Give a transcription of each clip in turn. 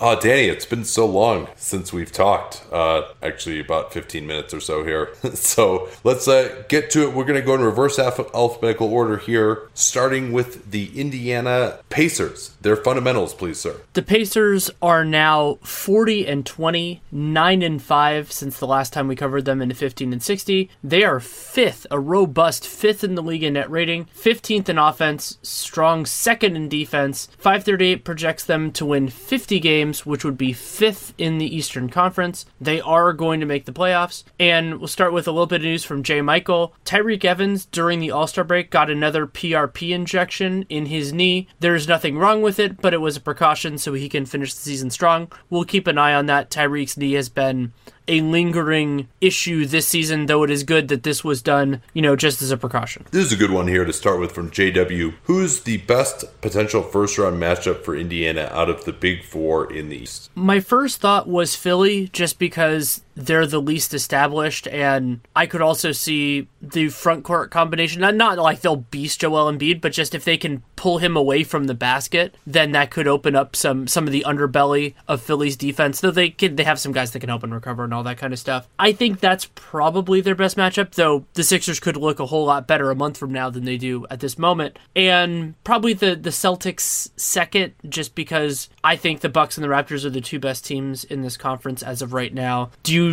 Oh, Danny, it's been so long since we've talked. Uh, actually, about 15 minutes or so here. so let's uh, get to it. We're going to go in reverse alph- alphabetical order here, starting with the Indiana Pacers. Their fundamentals, please, sir. The Pacers are now 40 and 20, 9 and 5 since the last time we covered them in 15 and 60. They are fifth, a robust fifth in the league in net rating, 15th in offense, strong second in defense. 538 projects them to win 50 games games, which would be fifth in the Eastern Conference. They are going to make the playoffs. And we'll start with a little bit of news from J. Michael. Tyreke Evans, during the All Star break, got another PRP injection in his knee. There's nothing wrong with it, but it was a precaution so he can finish the season strong. We'll keep an eye on that. Tyreke's knee has been a lingering issue this season, though it is good that this was done, you know, just as a precaution. This is a good one here to start with from JW. Who's the best potential first round matchup for Indiana out of the big four in the East? My first thought was Philly, just because they're the least established, and I could also see the front court combination. Not, not like they'll beast Joel Embiid, but just if they can pull him away from the basket, then that could open up some some of the underbelly of Philly's defense. Though they can, they have some guys that can help and recover and all that kind of stuff. I think that's probably their best matchup. Though the Sixers could look a whole lot better a month from now than they do at this moment, and probably the the Celtics second, just because I think the Bucks and the Raptors are the two best teams in this conference as of right now. Do you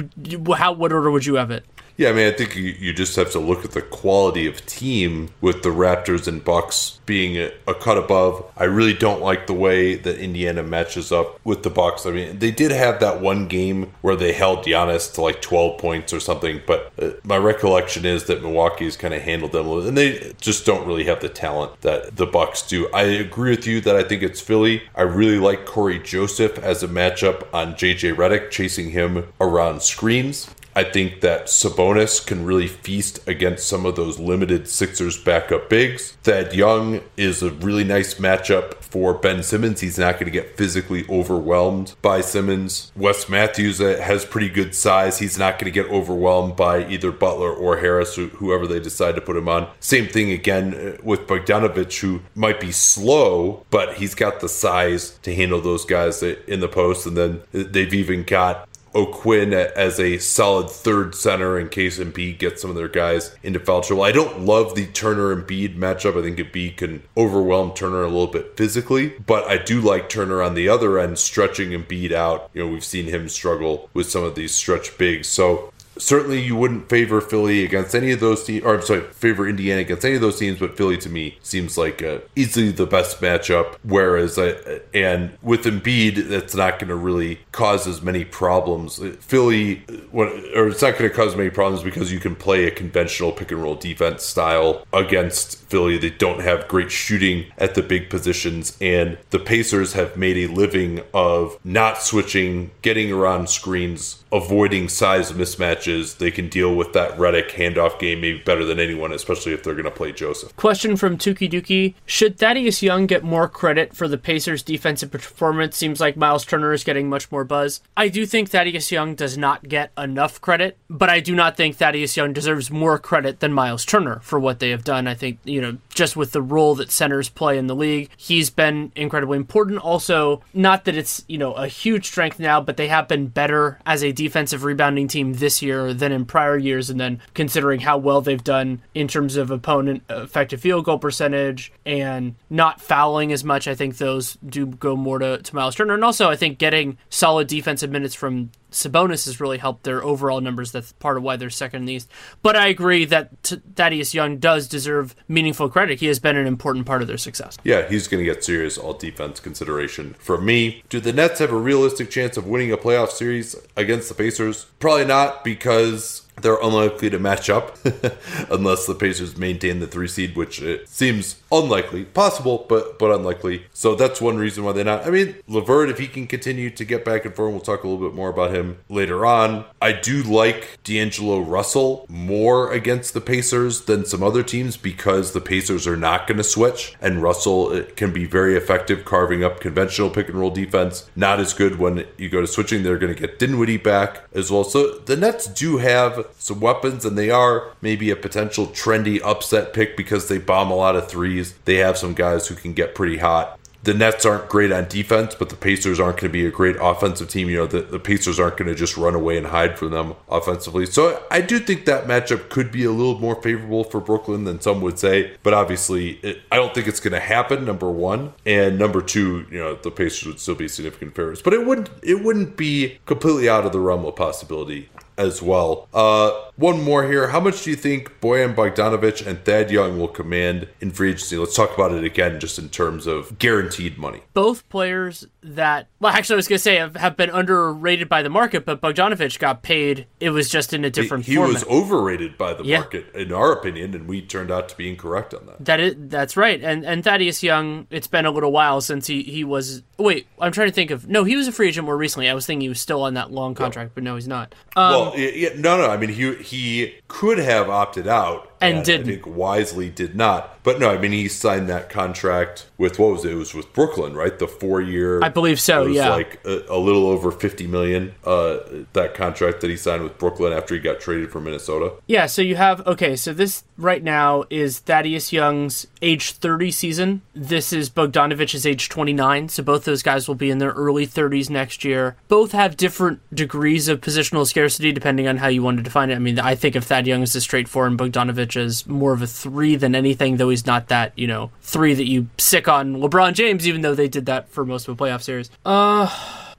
how what order would you have it? Yeah, I mean, I think you, just have to look at the quality of team with the Raptors and Bucks being a, a, cut above. I really don't like the way that Indiana matches up with the Bucks. I mean, they did have that one game where they held Giannis to like 12 points or something, but uh, my recollection is that Milwaukee's kind of handled them, and they just don't really have the talent that the Bucks do. I agree with you that I think it's Philly. I really like Cory Joseph as a matchup on JJ Redick, chasing him around screens. I think that Sabonis can really feast against some of those limited Sixers backup bigs. Thad Young is a really nice matchup for Ben Simmons. He's not going to get physically overwhelmed by Simmons. Wes Matthews uh, has pretty good size. He's not going to get overwhelmed by either Butler or Harris, or whoever they decide to put him on. Same thing again uh, with Bogdanovich, who might be slow, but he's got the size to handle those guys in the post. And then they've even got O'Quinn as a solid third center in case Embiid gets some of their guys into foul trouble. I don't love the Turner and Embiid matchup. I think Embiid can overwhelm Turner a little bit physically, but I do like Turner on the other end stretching Embiid out. You know, we've seen him struggle with some of these stretch bigs. So certainly you wouldn't favor Philly against any of those teams, or I'm sorry, favor Indiana against any of those teams, but Philly to me seems like easily the best matchup. Whereas, uh, and with Embiid, that's not going to really cause as many problems. Philly, or it's not going to cause many problems because you can play a conventional pick and roll defense style against Philly. They don't have great shooting at the big positions, and the Pacers have made a living of not switching, getting around screens, avoiding size mismatches. They can deal with that Redick handoff game maybe better than anyone, especially if they're going to play Joseph. Question from Tuki Duki Should Thaddeus Young get more credit for the Pacers' defensive performance? Seems like Myles Turner is getting much more buzz. I do think Thaddeus Young does not get enough credit, but I do not think Thaddeus Young deserves more credit than Myles Turner for what they have done. I think, you know, just with the role that centers play in the league, he's been incredibly important. Also, not that it's, you know, a huge strength now, but they have been better as a defensive rebounding team this year than in prior years. And then considering how well they've done in terms of opponent effective field goal percentage and not fouling as much, I think those do go more to, to Myles Turner. And also, I think getting solid defensive minutes from Sabonis has really helped their overall numbers. That's part of why they're second in the East. But I agree that T- Thaddeus Young does deserve meaningful credit. He has been an important part of their success. Yeah, he's going to get serious all defense consideration. For me, do the Nets have a realistic chance of winning a playoff series against the Pacers? Probably not because they're unlikely to match up unless the Pacers maintain the three seed, which it seems unlikely, possible, but but unlikely. So that's one reason why they're not. I mean, LeVert, if he can continue to get back and forth, we'll talk a little bit more about him later on. I do like D'Angelo Russell more against the Pacers than some other teams because the Pacers are not going to switch, and Russell uh, can be very effective carving up conventional pick and roll defense. Not as good when you go to switching. They're going to get Dinwiddie back as well. So the Nets do have some weapons, and they are maybe a potential trendy upset pick because they bomb a lot of threes. They have some guys who can get pretty hot. The Nets aren't great on defense, but the Pacers aren't going to be a great offensive team. You know, the, the Pacers aren't going to just run away and hide from them offensively. So I do think that matchup could be a little more favorable for Brooklyn than some would say. But obviously, it, I don't think it's going to happen. Number one, and number two, you know, the Pacers would still be significant favorites, but it wouldn't it wouldn't be completely out of the realm of possibility as well. Uh, one more here. How much do you think Bojan Bogdanovich and Thad Young will command in free agency? Let's talk about it again, just in terms of guaranteed money. Both players that, well, actually, I was going to say have, have, been underrated by the market, but Bogdanovich got paid. It was just in a different. He, he was overrated by the yeah. market, in our opinion, and we turned out to be incorrect on that. That is, that's right. And and Thaddeus Young, it's been a little while since he he was. Wait, I'm trying to think of. No, he was a free agent more recently. I was thinking he was still on that long contract, yeah. but no, he's not. Um, well, yeah, no, no. I mean, he he could have opted out and, and didn't. I think wisely did not. But no, I mean he signed that contract with what was it? It was with Brooklyn, right? The four year. I believe so. yeah, like a, a, little over fifty million. Uh, that contract that he signed with Brooklyn after he got traded from Minnesota. Yeah. So you have okay. So this right now is Thaddeus Young's age thirty season. This is Bogdanovic's age twenty nine. So both those guys will be in their early thirties next year. Both have different degrees of positional scarcity depending on how you want to define it. I mean, I think of Thad Young as a straight four and Bogdanovich as more of a three than anything, though he's not that, you know, three that you sick on LeBron James, even though they did that for most of a playoff series. Uh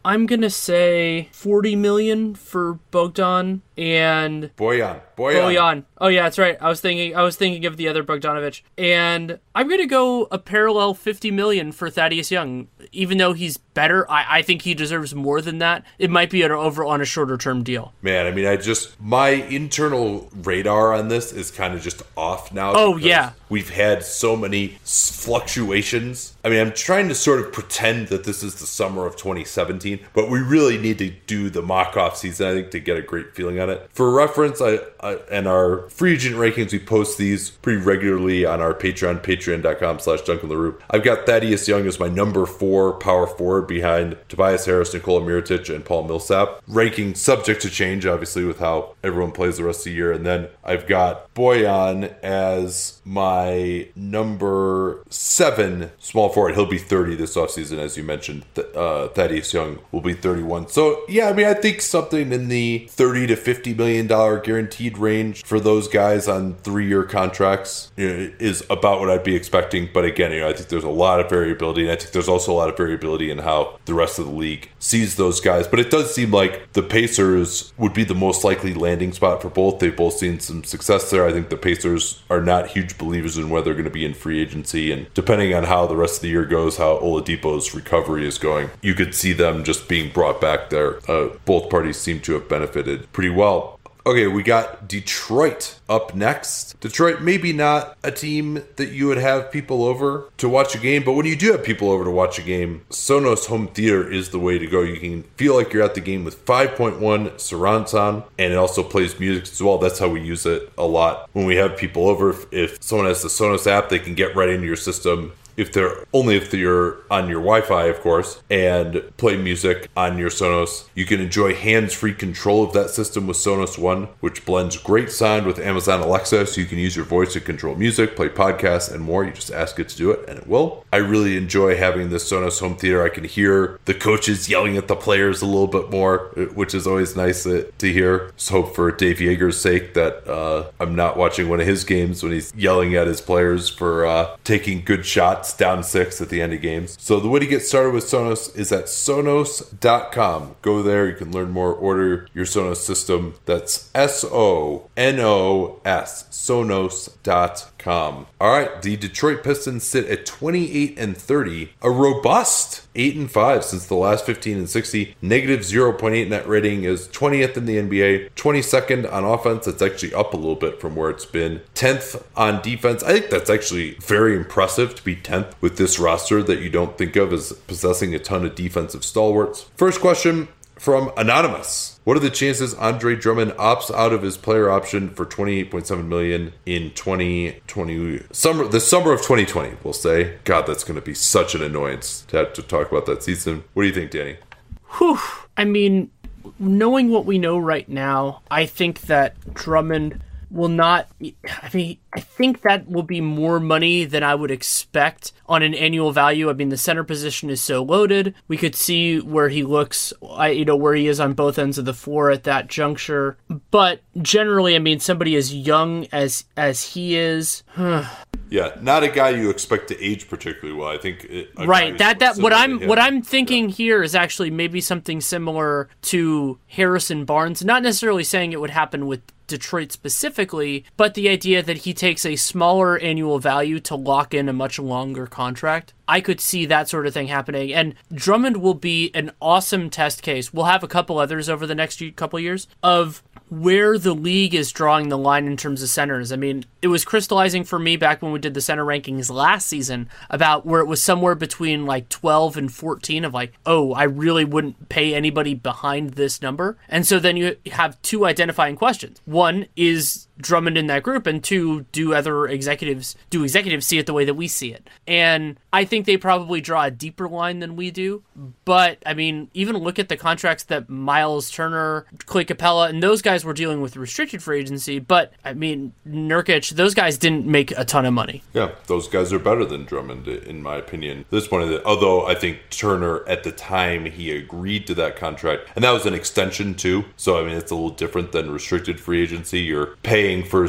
I'm gonna say 40 million for Bogdan and Boyan. Boyan. Boyan. Oh yeah, that's right. I was thinking I was thinking of the other Bogdanovich. And I'm gonna go a parallel 50 million for Thaddeus Young. Even though he's better, I, I think he deserves more than that. It might be an over on a shorter term deal. Man, I mean I just my internal radar on this is kind of just off now. Oh yeah. We've had so many fluctuations. I mean, I'm trying to sort of pretend that this is the summer of 2017, but we really need to do the mock off season, I think, to get a great feeling on it. For reference, I, I and our free agent rankings, we post these pretty regularly on our Patreon, patreon.com slash Duncan Leroux. I've got Thaddeus Young as my number four power forward behind Tobias Harris, Nikola Mirotic, and Paul Millsap. Ranking subject to change, obviously, with how everyone plays the rest of the year. And then I've got Boyan as my number seven small forward. He'll be 30 this offseason, as you mentioned. Uh, Thaddeus Young will be 31. So, yeah, I mean, I think something in the 30 to 50 million dollar guaranteed range for those guys on three year contracts you know, is about what I'd be expecting. But again, you know, I think there's a lot of variability, and I think there's also a lot of variability in how the rest of the league sees those guys. But it does seem like the Pacers would be the most likely landing spot for both. They've both seen some success there. I think the Pacers are not huge believers in whether they're going to be in free agency, and depending on how the rest of the year goes, how Oladipo's recovery is going, you could see them just being brought back there. Uh, both parties seem to have benefited pretty well. Okay, we got Detroit up next. Detroit, maybe not a team that you would have people over to watch a game, but when you do have people over to watch a game, Sonos Home Theater is the way to go. You can feel like you're at the game with 5.1 surround sound, and it also plays music as well. That's how we use it a lot when we have people over. If, if someone has the Sonos app, they can get right into your system if they're only if you're on your Wi-Fi, of course, and play music on your Sonos. You can enjoy hands-free control of that system with Sonos One, which blends great sound with Amazon Alexa, so you can use your voice to control music, play podcasts, and more. You just ask it to do it, and it will. I really enjoy having this Sonos home theater. I can hear the coaches yelling at the players a little bit more, which is always nice to hear. Just hope for Dave Joerger's sake that uh, I'm not watching one of his games when he's yelling at his players for uh, taking good shots shots down six at the end of games. So the way to get started with Sonos is at sonos.com. Go there, you can learn more, order your Sonos system. That's S O N O S, sonos.com. All right, the Detroit Pistons sit at 28 and 30, a robust 8 and 5 since the last 15 and 60. Negative 0.8 net rating is 20th in the NBA, 22nd on offense. That's actually up a little bit from where it's been. 10th on defense. I think that's actually very impressive to be 10th with this roster that you don't think of as possessing a ton of defensive stalwarts. First question from Anonymous. What are the chances Andre Drummond opts out of his player option for 28.7 million in 2020 summer the summer of 2020, we'll say. God, that's going to be such an annoyance to have to talk about that season. What do you think, Danny? Whew. I mean, knowing what we know right now, I think that Drummond will not I mean, I think that will be more money than I would expect on an annual value. I mean, the center position is so loaded. We could see where he looks, I you know, where he is on both ends of the floor at that juncture. But generally, I mean, somebody as young as as he is. yeah, not a guy you expect to age particularly well. I think right. That that what I'm what I'm thinking yeah. here is actually maybe something similar to Harrison Barnes. Not necessarily saying it would happen with Detroit specifically, but the idea that he takes a smaller annual value to lock in a much longer contract. I could see that sort of thing happening. And Drummond will be an awesome test case. We'll have a couple others over the next couple years of where the league is drawing the line in terms of centers. I mean, it was crystallizing for me back when we did the center rankings last season about where it was somewhere between like 12 and 14 of like, oh, I really wouldn't pay anybody behind this number. And so then you have two identifying questions. One is Drummond in that group, and two, do other executives do executives see it the way that we see it? And I think they probably draw a deeper line than we do. But I mean, even look at the contracts that Myles Turner, Clay Capela, and those guys were dealing with restricted free agency. But I mean, Nurkic, those guys didn't make a ton of money. Yeah, those guys are better than Drummond, in my opinion. This point, although I think Turner at the time he agreed to that contract, and that was an extension too. So I mean, it's a little different than restricted free agency. You're paying paying for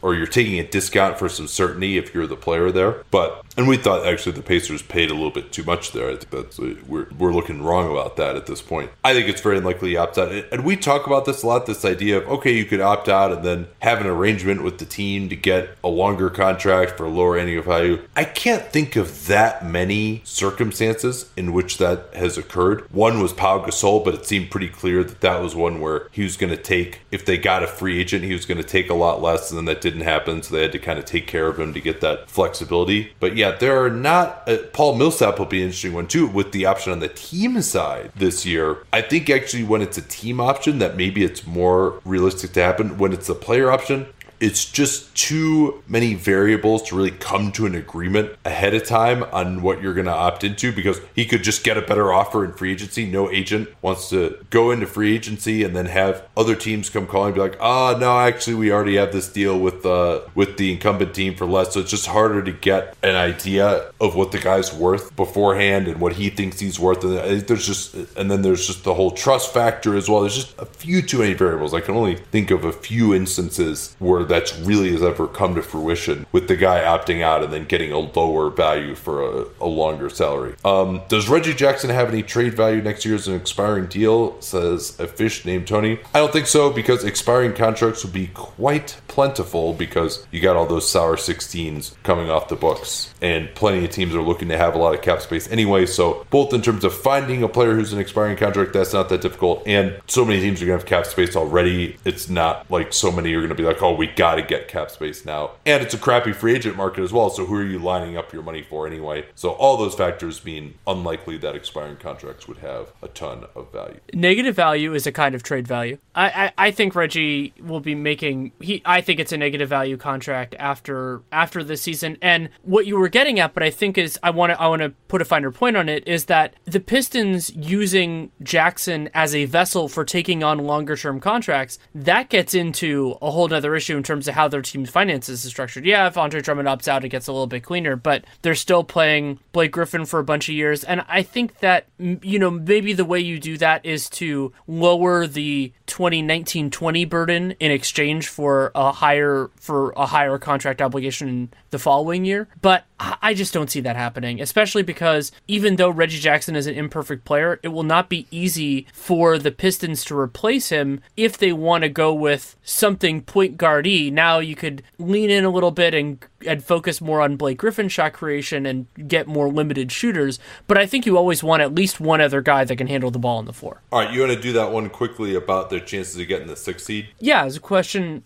or you're taking a discount for some certainty if you're the player there. But and we thought actually the Pacers paid a little bit too much there. I think that's we're we're looking wrong about that at this point. I think it's very unlikely he opts out. And we talk about this a lot. This idea of okay, you could opt out and then have an arrangement with the team to get a longer contract for a lower annual value. I can't think of that many circumstances in which that has occurred. One was Pau Gasol, but it seemed pretty clear that that was one where he was going to take if they got a free agent, he was going to take take a lot less, and then that didn't happen, so they had to kind of take care of him to get that flexibility. But yeah, there are not. Uh, Paul Millsap will be an interesting one too, with the option on the team side this year. I think actually when it's a team option, that maybe it's more realistic to happen. When it's a player option, it's just too many variables to really come to an agreement ahead of time on what you're going to opt into because he could just get a better offer in free agency. No agent wants to go into free agency and then have other teams come calling and be like, "Ah, oh, no, actually, we already have this deal with the uh, with the incumbent team for less." So it's just harder to get an idea of what the guy's worth beforehand and what he thinks he's worth. And there's just and then there's just the whole trust factor as well. There's just a few too many variables. I can only think of a few instances where that's really has ever come to fruition with the guy opting out and then getting a lower value for a, a longer salary. Um, does Reggie Jackson have any trade value next year as an expiring deal? Says a fish named Tony. I don't think so because expiring contracts will be quite plentiful because you got all those sour 16s coming off the books and plenty of teams are looking to have a lot of cap space anyway. So both in terms of finding a player who's an expiring contract, that's not that difficult, and so many teams are gonna have cap space already. It's not like so many are gonna be like, oh, we got to get cap space now, and it's a crappy free agent market as well. So who are you lining up your money for anyway? So all those factors mean unlikely that expiring contracts would have a ton of value. Negative value is a kind of trade value. I I, I think Reggie will be making he. I think it's a negative value contract after after this season, and what you were getting at, but I think is I want to I want to put a finer point on it is that the Pistons using Jackson as a vessel for taking on longer term contracts that gets into a whole other issue in terms of how their team's finances is structured. Yeah, if Andre Drummond opts out, it gets a little bit cleaner, but they're still playing Blake Griffin for a bunch of years. And I think that, you know, maybe the way you do that is to lower the 2019 20 burden in exchange for a higher for a higher contract obligation the following year. But I just don't see that happening, especially because even though Reggie Jackson is an imperfect player, it will not be easy for the Pistons to replace him if they want to go with something point guardy. Now you could lean in a little bit and and focus more on Blake Griffin shot creation and get more limited shooters. But I think you always want at least one other guy that can handle the ball on the floor. All right, you want to do that one quickly about their chances of getting the sixth seed? Yeah, as a question,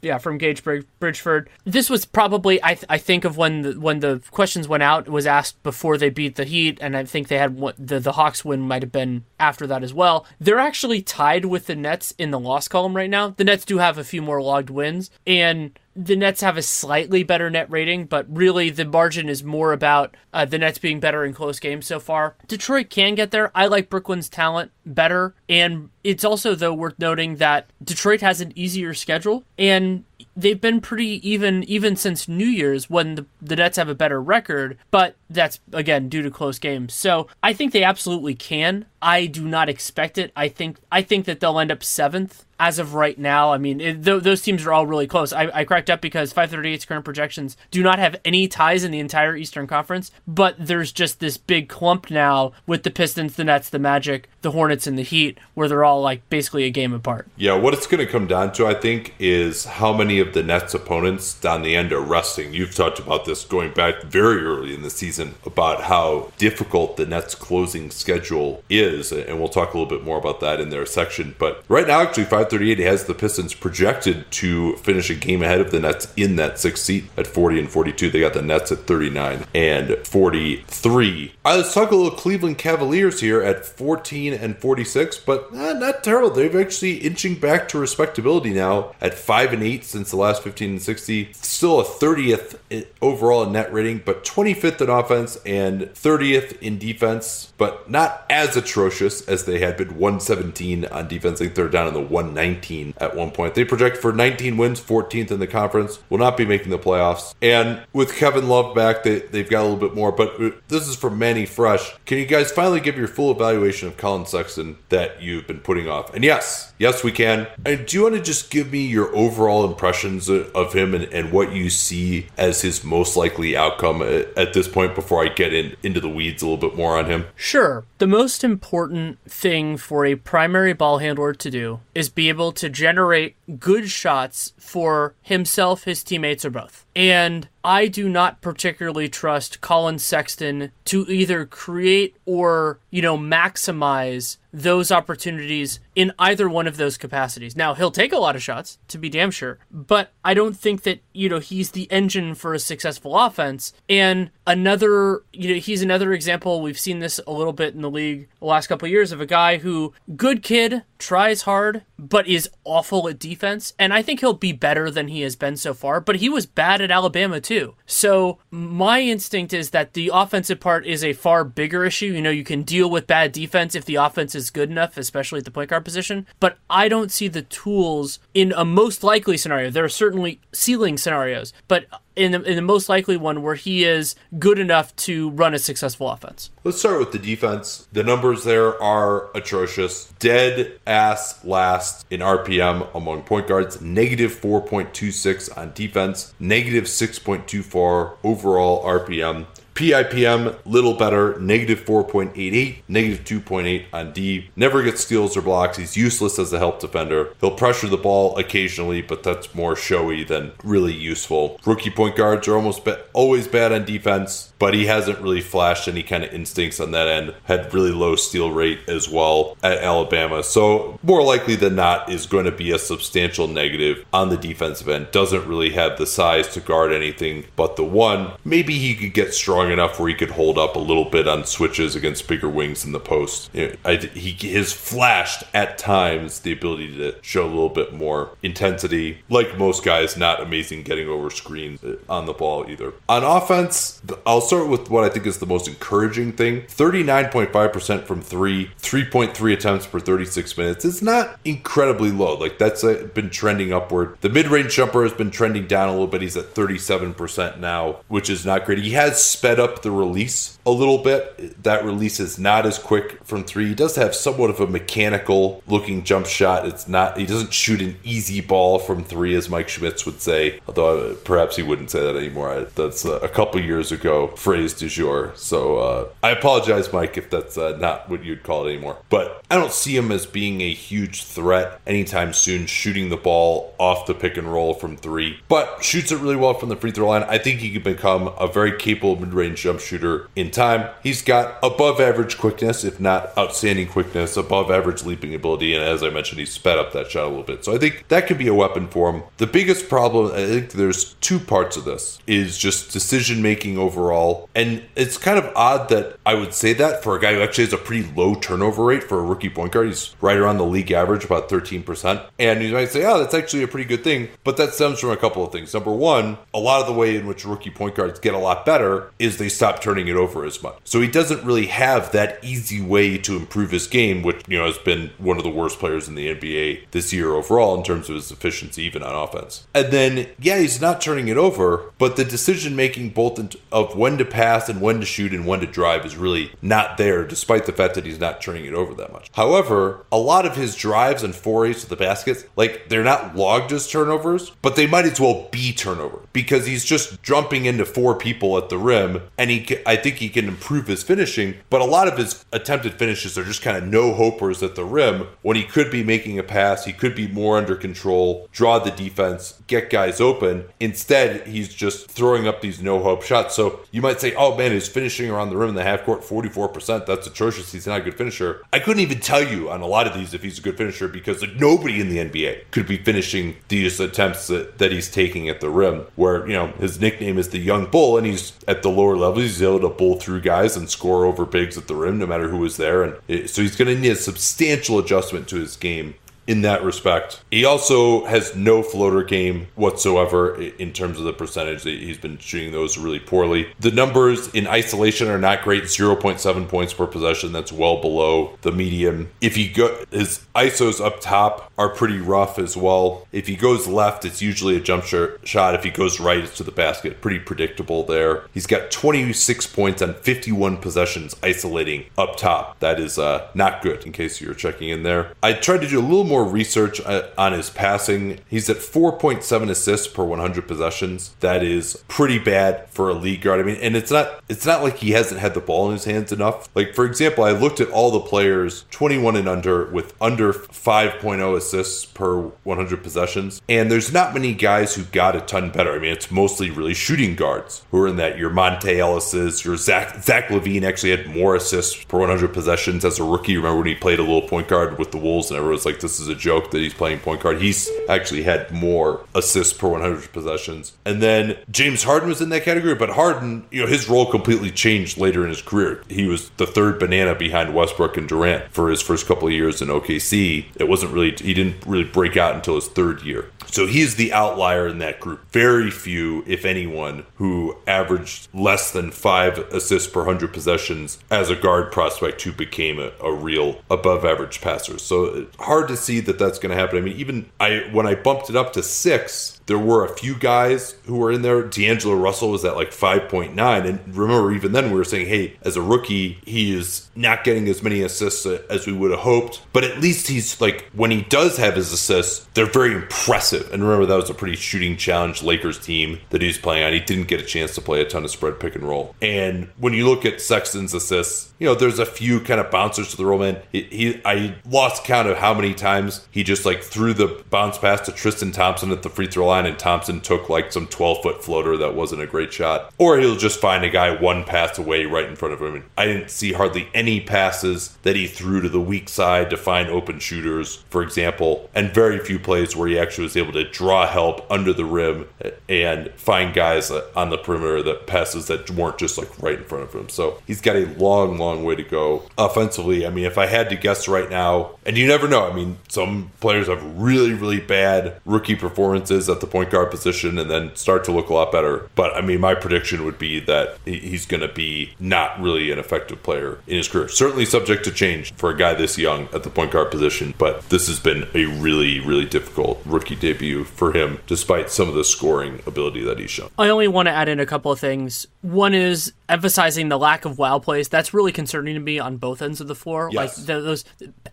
yeah, from Gage Bridgeford. This was probably I, th- I think of when the when the questions went out was asked before they beat the Heat, and I think they had the the Hawks win might have been after that as well. They're actually tied with the Nets in the loss column right now. The Nets do have a few more logged wins, and the Nets have a slightly better net rating, but really the margin is more about uh, the Nets being better in close games so far. Detroit can get there. I like Brooklyn's talent better, and it's also though worth noting that Detroit has an easier schedule, and they've been pretty even even since New Year's when the, the Nets have a better record, but that's again due to close games. So I think they absolutely can. I do not expect it. I think I think that they'll end up seventh as of right now, I mean, it, th- those teams are all really close. I, I cracked up because 538's current projections do not have any ties in the entire Eastern Conference, but there's just this big clump now with the Pistons, the Nets, the Magic, the Hornets, and the Heat, where they're all like basically a game apart. Yeah, what it's going to come down to, I think, is how many of the Nets' opponents down the end are resting. You've talked about this going back very early in the season about how difficult the Nets' closing schedule is, and we'll talk a little bit more about that in their section. But right now, actually, 538 has the Pistons projected to finish a game ahead of the Nets in that sixth seat at 40 and 42. They got the Nets at 39 and 43. All right, let's talk a little Cleveland Cavaliers here at 14 and 46, but eh, not terrible. They've actually inching back to respectability now at 5 and 8 since the last 15 and 60. Still a 30th overall in net rating, but 25th in offense and 30th in defense, but not as atrocious as they had been 117 on defense. I think down in the 119 at one point. They project for 19 wins, 14th in the conference, will not be making the playoffs. And with Kevin Love back, they, they've got a little bit more, but uh, this is from Manny Fresh. Can you guys finally give your full evaluation of Collin Sexton that you've been putting off? And yes, yes, we can. And do you want to just give me your overall impressions of him and, and what you see as his most likely outcome at this point before I get in, into the weeds a little bit more on him? Sure. The most important thing for a primary ball handler to do is be able to generate good shots for himself, his teammates, or both. And I do not particularly trust Collin Sexton to either create or, you know, maximize those opportunities in either one of those capacities. Now, he'll take a lot of shots, to be damn sure, but I don't think that, you know, he's the engine for a successful offense. And another, you know, he's another example. We've seen this a little bit in the league the last couple years of a guy who, good kid, tries hard, but is awful at defense. And I think he'll be better than he has been so far, but he was bad at Alabama too. So my instinct is that the offensive part is a far bigger issue. You know, you can deal with bad defense if the offense is good enough, especially at the point guard position. But I don't see the tools in a most likely scenario. There are certainly ceiling scenarios, but in the, in the most likely one where he is good enough to run a successful offense. Let's start with the defense. The numbers there are atrocious. Dead ass last in RPM among point guards, negative 4.26 on defense, negative 6.24 overall RPM. PIPM, little better, negative 4.88, negative 2.8 on D. Never gets steals or blocks. He's useless as a help defender. He'll pressure the ball occasionally, but that's more showy than really useful. Rookie point guards are almost always bad on defense, but he hasn't really flashed any kind of instincts on that end. Had really low steal rate as well at Alabama. So, more likely than not, is going to be a substantial negative on the defensive end. Doesn't really have the size to guard anything but the one. Maybe he could get strong strong enough where he could hold up a little bit on switches against bigger wings in the post. You know, I, he has flashed at times the ability to show a little bit more intensity. Like most guys, not amazing getting over screens uh, on the ball either. On offense, I'll start with what I think is the most encouraging thing 39.5% from three, 3.3 attempts per 36 minutes. It's not incredibly low. Like that's uh, been trending upward. The mid range jumper has been trending down a little bit. He's at 37% now, which is not great. He has sped up the release a little bit. That release is not as quick from three. He does have somewhat of a mechanical looking jump shot. It's not, he doesn't shoot an easy ball from three, as Mike Schmitz would say, although perhaps he wouldn't say that anymore. That's a couple years ago phrase du jour. So uh, I apologize, Mike, if that's uh, not what you'd call it anymore. But I don't see him as being a huge threat anytime soon, shooting the ball off the pick and roll from three, but shoots it really well from the free throw line. I think he could become a very capable mid range jump shooter in time. He's got above average quickness, if not outstanding quickness, above average leaping ability, and as I mentioned, he sped up that shot a little bit. So I think that could be a weapon for him. The biggest problem, I think there's two parts of this, is just decision making overall. And it's kind of odd that I would say that for a guy who actually has a pretty low turnover rate for a rookie point guard. He's right around the league average, about 13%. And you might say, oh, that's actually a pretty good thing. But that stems from a couple of things. Number one, a lot of the way in which rookie point guards get a lot better they stop turning it over as much. So he doesn't really have that easy way to improve his game, which, you know, has been one of the worst players in the NBA this year overall in terms of his efficiency, even on offense. And then, yeah, he's not turning it over, but the decision making both of when to pass and when to shoot and when to drive is really not there, despite the fact that he's not turning it over that much. However, a lot of his drives and forays to the baskets, like they're not logged as turnovers, but they might as well be turnover because he's just jumping into four people at the rim, and he, can, I think he can improve his finishing. But a lot of his attempted finishes are just kind of no hopers at the rim when he could be making a pass, he could be more under control, draw the defense, get guys open. Instead, he's just throwing up these no hope shots. So you might say, oh man, his finishing around the rim in the half court 44%. That's atrocious. He's not a good finisher. I couldn't even tell you on a lot of these if he's a good finisher because like, nobody in the NBA could be finishing these attempts that, that he's taking at the rim, where, you know, his nickname is the young bull and he's at the lower levels. He's able to bull through guys and score over bigs at the rim no matter who is there. And it, so he's going to need a substantial adjustment to his game in that respect. He also has no floater game whatsoever in terms of the percentage. that He's been shooting those really poorly. The numbers in isolation are not great 0.7 points per possession. That's well below the median. If he go, his ISOs up top are pretty rough as well. If he goes left, it's usually a jump shot. If he goes right, it's to the basket. Pretty predictable there. He's got 26 points on 51 possessions isolating up top. That is uh, not good in case you're checking in there. I tried to do a little more more research uh, on his passing. He's at 4.7 assists per 100 possessions. That is pretty bad for a league guard. I mean, and it's not it's not like he hasn't had the ball in his hands enough. Like for example, I looked at all the players 21 and under with under 5.0 assists per 100 possessions, and there's not many guys who got a ton better. I mean, it's mostly really shooting guards who are in that. Your Monta Ellis's, your Zach Zach LaVine actually had more assists per 100 possessions as a rookie. Remember when he played a little point guard with the Wolves, and everyone was like, "This is is a joke that he's playing point guard. He's actually had more assists per 100 possessions. And then James Harden was in that category, but Harden, you know, his role completely changed later in his career. He was the third banana behind Westbrook and Durant for his first couple of years in OKC. It wasn't really, he didn't really break out until his third year. So he's the outlier in that group. Very few, if anyone, who averaged less than five assists per 100 possessions as a guard prospect who became a, a real above average passer. So uh, hard to see that that's going to happen. I mean, even I when I bumped it up to six, there were a few guys who were in there. D'Angelo Russell was at like 5.9. And remember, even then, we were saying, hey, as a rookie, he is not getting as many assists as we would have hoped. But at least he's like, when he does have his assists, they're very impressive. And remember, that was a pretty shooting challenge Lakers team that he's playing on. He didn't get a chance to play a ton of spread pick and roll. And when you look at Sexton's assists, you know, there's a few kind of bouncers to the roll man. He, he, I lost count of how many times he just like threw the bounce pass to Tristan Thompson at the free throw line line and Thompson took like some 12 foot floater that wasn't a great shot. Or he'll just find a guy one pass away right in front of him. I didn't see hardly any passes that he threw to the weak side to find open shooters, for example, and very few plays where he actually was able to draw help under the rim and find guys on the perimeter that passes that weren't just like right in front of him. So he's got a long, long way to go offensively. I mean, if I had to guess right now, and you never know, I mean, some players have really, really bad rookie performances at the point guard position and then start to look a lot better. But I mean, my prediction would be that he's going to be not really an effective player in his career. Certainly subject to change for a guy this young at the point guard position, but this has been a really, really difficult rookie debut for him, despite some of the scoring ability that he's shown. I only want to add in a couple of things. One is emphasizing the lack of wow plays. That's really concerning to me on both ends of the floor. Yes. Like the, those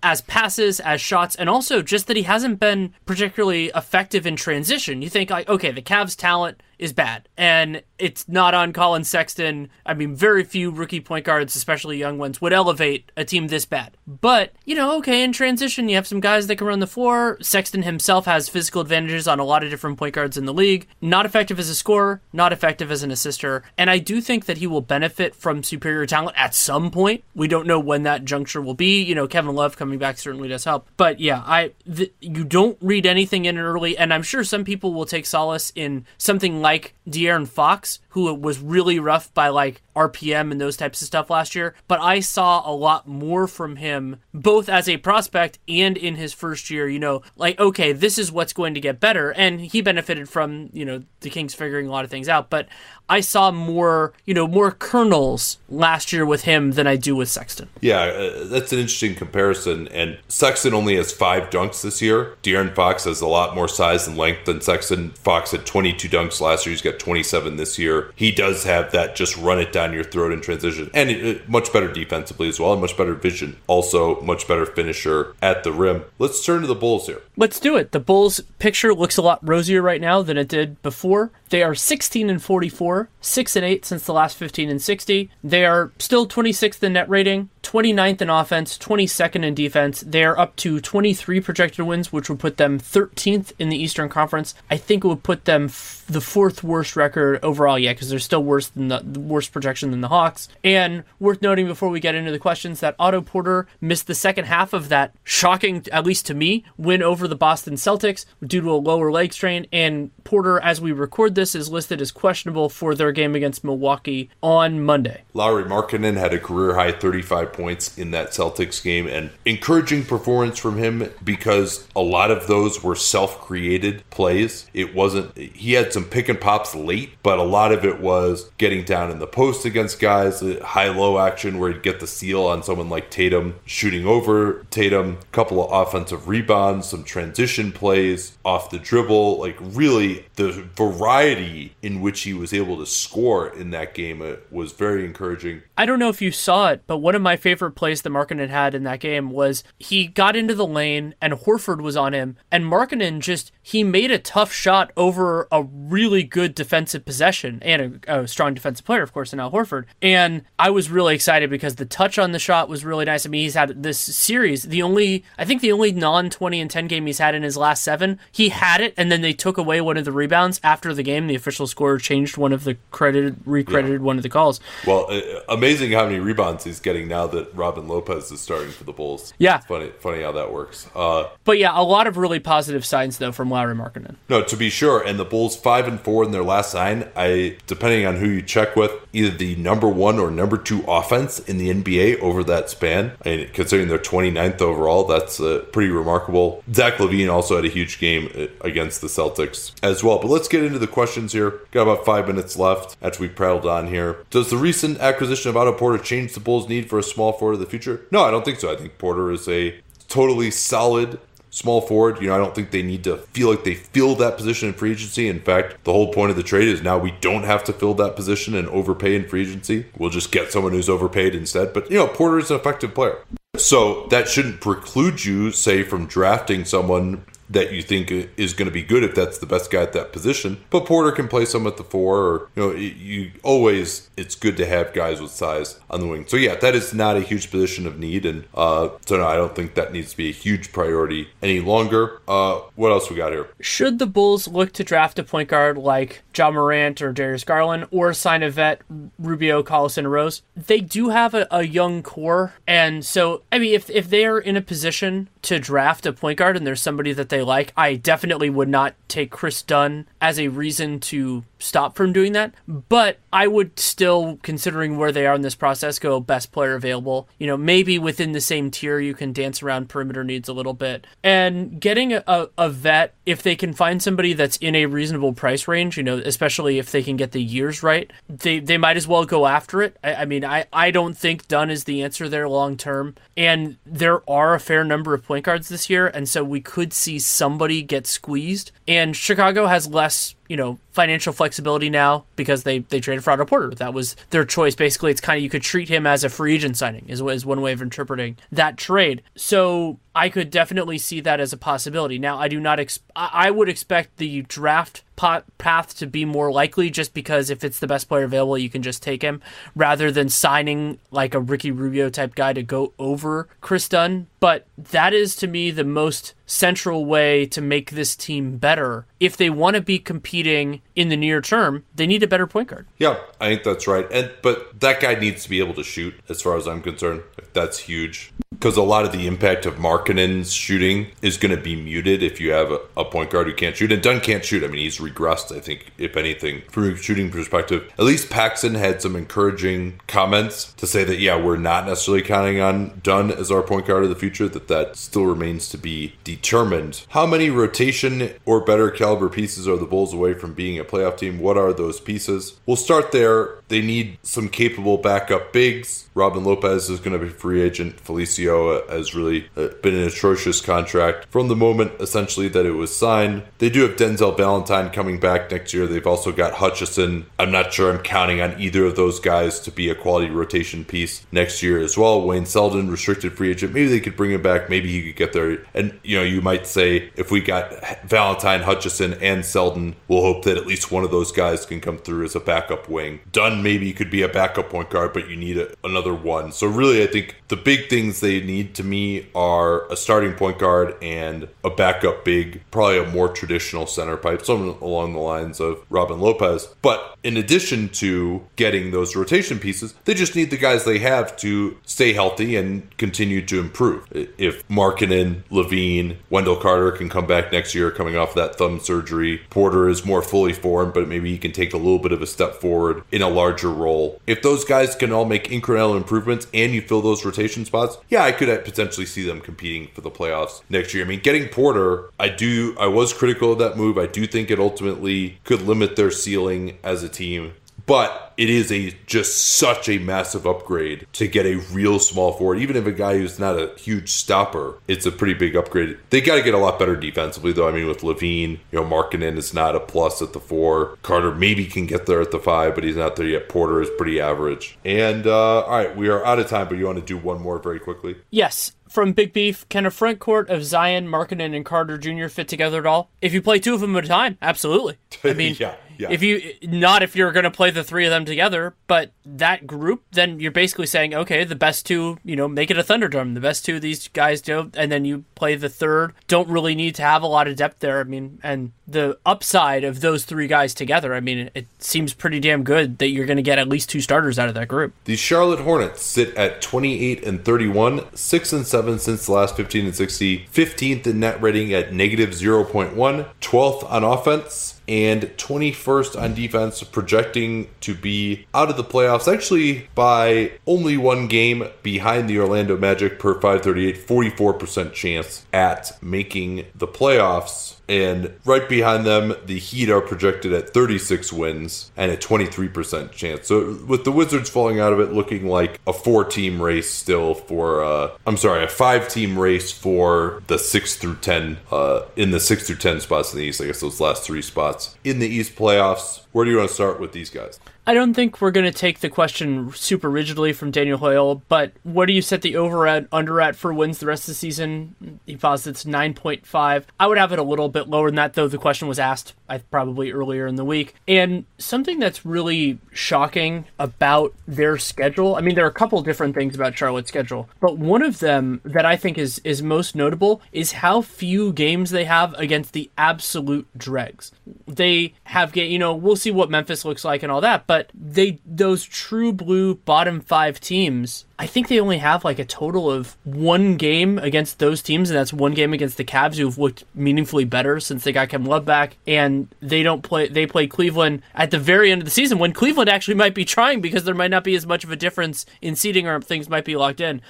as passes, as shots, and also just that he hasn't been particularly effective in transition. You think like, okay, the Cavs' talent is bad. And it's not on Collin Sexton. I mean, very few rookie point guards, especially young ones, would elevate a team this bad. But, you know, okay, in transition, you have some guys that can run the floor. Sexton himself has physical advantages on a lot of different point guards in the league. Not effective as a scorer, not effective as an assister. And I do think that he will benefit from superior talent at some point. We don't know when that juncture will be. You know, Kevin Love coming back certainly does help. But yeah, I th- you don't read anything in early, and I'm sure some people will take solace in something like like De'Aaron Fox, who was really rough by like RPM and those types of stuff last year. But I saw a lot more from him, both as a prospect and in his first year. You know, like, okay, this is what's going to get better. And he benefited from, you know, the Kings figuring a lot of things out. But I saw more, you know, more kernels last year with him than I do with Sexton. Yeah, uh, that's an interesting comparison. And Sexton only has five dunks this year. De'Aaron Fox has a lot more size and length than Sexton. Fox had 22 dunks last year. He's got 27 this year. He does have that just run it down your throat in transition. And it, much better defensively as well, and much better vision. Also, much better finisher at the rim. Let's turn to the Bulls here. Let's do it. The Bulls picture looks a lot rosier right now than it did before. They are 16 and 44, 6 and 8 since the last 15 and 60. They are still 26th in net rating, 29th in offense, 22nd in defense. They are up to 23 projected wins, which would put them 13th in the Eastern Conference. I think it would put them f- the fourth worst record overall yet, because they're still worse than the, the worst projection than the Hawks. And worth noting before we get into the questions that Otto Porter missed the second half of that shocking, at least to me, win over the Boston Celtics due to a lower leg strain. And Porter, as we record this, is listed as questionable for their game against Milwaukee on Monday. Lauri Markkanen had a career high 35 points in that Celtics game, and encouraging performance from him because a lot of those were self created plays. It wasn't, he had some pick and pops late, but a lot of it was getting down in the post against guys, high low action where he'd get the seal on someone like Tatum, shooting over Tatum, a couple of offensive rebounds, some transition plays off the dribble. Like, really, the variety in which he was able to score in that game uh, was very encouraging. I don't know if you saw it, but one of my favorite plays that Markkanen had in that game was he got into the lane and Horford was on him, and Markkanen just he made a tough shot over a really good defensive possession and a, a strong defensive player, of course, in Al Horford. And I was really excited because the touch on the shot was really nice. I mean, he's had this series, the only I think the only non twenty and ten game he's had in his last seven. He had it, and then they took away one of the rebounds after the game. The official score changed one of the credited recredited yeah. one of the calls. Well, uh, amazing how many rebounds he's getting now that Robin Lopez is starting for the Bulls. Yeah, it's funny, funny how that works. Uh, but yeah, a lot of really positive signs though from Lauri Markkanen. No, to be sure, and the Bulls five and four in their last nine. I depending on who you check with, either the number one or number two offense in the NBA over that span. I mean, considering they're 29th overall, that's uh, pretty remarkable. Zach LaVine also had a huge game uh, against the Celtics as well. But let's get into the questions here. Got about five minutes left after we prattled on here. Does the recent acquisition of Otto Porter change the Bulls' need for a small forward of the future? No, I don't think so. I think Porter is a totally solid small forward. You know, I don't think they need to feel like they fill that position in free agency. In fact, the whole point of the trade is now we don't have to fill that position and overpay in free agency. We'll just get someone who's overpaid instead. But, you know, Porter is an effective player. So that shouldn't preclude you, say, from drafting someone that you think is going to be good if that's the best guy at that position. But Porter can play some at the four, or you know, you always it's good to have guys with size on the wing. So yeah, that is not a huge position of need, and uh, so no, I don't think that needs to be a huge priority any longer. Uh, what else we got here? Should the Bulls look to draft a point guard like Ja Morant or Darius Garland, or sign a vet Rubio, Collison, Rose? They do have a, a young core, and so I mean, if if they are in a position to draft a point guard and there's somebody that they like, I definitely would not take Kris Dunn as a reason to stop from doing that. But I would still, considering where they are in this process, go best player available. You know, maybe within the same tier, you can dance around perimeter needs a little bit. And getting a, a, vet, if they can find somebody that's in a reasonable price range, you know, especially if they can get the years right, they, they might as well go after it. I, I mean, I, I don't think Dunn is the answer there long term. And there are a fair number of point guards this year. And so we could see somebody gets squeezed. And Chicago has less you know financial flexibility now because they they traded for Otto Porter. That was their choice. Basically, it's kind of you could treat him as a free agent signing is is one way of interpreting that trade. So I could definitely see that as a possibility. Now, I do not. Ex- I would expect the draft path to be more likely, just because if it's the best player available, you can just take him rather than signing like a Ricky Rubio type guy to go over Kris Dunn. But that is to me the most central way to make this team better. If they want to be competing in the near term, they need a better point guard. Yeah, I think that's right. And but that guy needs to be able to shoot, as far as I'm concerned. That's huge because a lot of the impact of Markkanen's shooting is going to be muted if you have a, a, point guard who can't shoot. And Dunn can't shoot. I mean, he's regressed, I think, if anything, from a shooting perspective. At least Paxson had some encouraging comments to say that, yeah, we're not necessarily counting on Dunn as our point guard of the future, that that still remains to be determined. How many rotation or better caliber pieces are the Bulls away from being a playoff team? What are those pieces? We'll start there. They need some capable backup bigs. Robin Lopez is going to be free agent. Felicio has really uh, been an atrocious contract from the moment essentially that it was signed. They do have Denzel Valentine coming back next year. They've also got Hutchison. I'm not sure I'm counting on either of those guys to be a quality rotation piece next year as well. Wayne Selden, restricted free agent. Maybe they could bring him back. Maybe he could get there. And, you know, you might say if we got Valentine, Hutchison, and Selden, we'll hope that at least one of those guys can come through as a backup wing. Dunn maybe could be a backup point guard, but you need a, another one. So really, I think the big things they need to me are a starting point guard and a backup big, probably a more traditional center pipe, something along the lines of Robin Lopez. But in addition to getting those rotation pieces, they just need the guys they have to stay healthy and continue to improve. If Markkanen, LaVine, Wendell Carter can come back next year coming off that thumb surgery, Porter is more fully formed, but maybe he can take a little bit of a step forward in a larger role. If those guys can all make incremental improvements and you fill those rotation spots, yeah, I could potentially see them competing for the playoffs next year. I mean, getting Porter, I do, I was critical of that move. I do think it ultimately could limit their ceiling as a team but it is a just such a massive upgrade to get a real small forward. Even if a guy who's not a huge stopper, it's a pretty big upgrade. They got to get a lot better defensively, though. I mean, with LaVine, you know, Markkanen is not a plus at the four. Carter maybe can get there at the five, but he's not there yet. Porter is pretty average. And uh, all right, we are out of time, but you want to do one more very quickly? Yes from Big Beef, can a front court of Zion, Markkanen, and Carter Jr. fit together at all? If you play two of them at a time, absolutely. I mean, yeah, yeah. if you not if you're going to play the three of them together, but that group, then you're basically saying, okay, the best two, you know, make it a Thunderdome. The best two of these guys do, and then you play the third. Don't really need to have a lot of depth there. I mean, and the upside of those three guys together, I mean, it seems pretty damn good that you're going to get at least two starters out of that group. The Charlotte Hornets sit at 28 and 31, six and seven since the last 15 and 60, 15th in net rating at negative 0.1, 12th on offense, and 21st on defense, projecting to be out of the playoffs actually by only one game behind the Orlando Magic per 538, 44% chance at making the playoffs. And right behind them, the Heat are projected at 36 wins and a 23% chance. So with the Wizards falling out of it, looking like a four-team race still for, uh, I'm sorry, a five-team race for the six through 10, uh, in the six through 10 spots in the East. I guess those last three spots in the East playoffs. Where do you want to start with these guys? I don't think we're going to take the question super rigidly from Daniel Hoyle, but what do you set the over at under at for wins the rest of the season? He posits 9.5. I would have it a little bit lower than that, though the question was asked I probably earlier in the week. And something that's really shocking about their schedule, I mean, there are a couple different things about Charlotte's schedule, but one of them that I think is, is most notable is how few games they have against the absolute dregs. They have, you know, we'll see what Memphis looks like and all that, but they, those true blue bottom five teams, I think they only have like a total of one game against those teams, and that's one game against the Cavs, who've looked meaningfully better since they got Kevin Love back. And they don't play; they play Cleveland at the very end of the season when Cleveland actually might be trying because there might not be as much of a difference in seeding or things might be locked in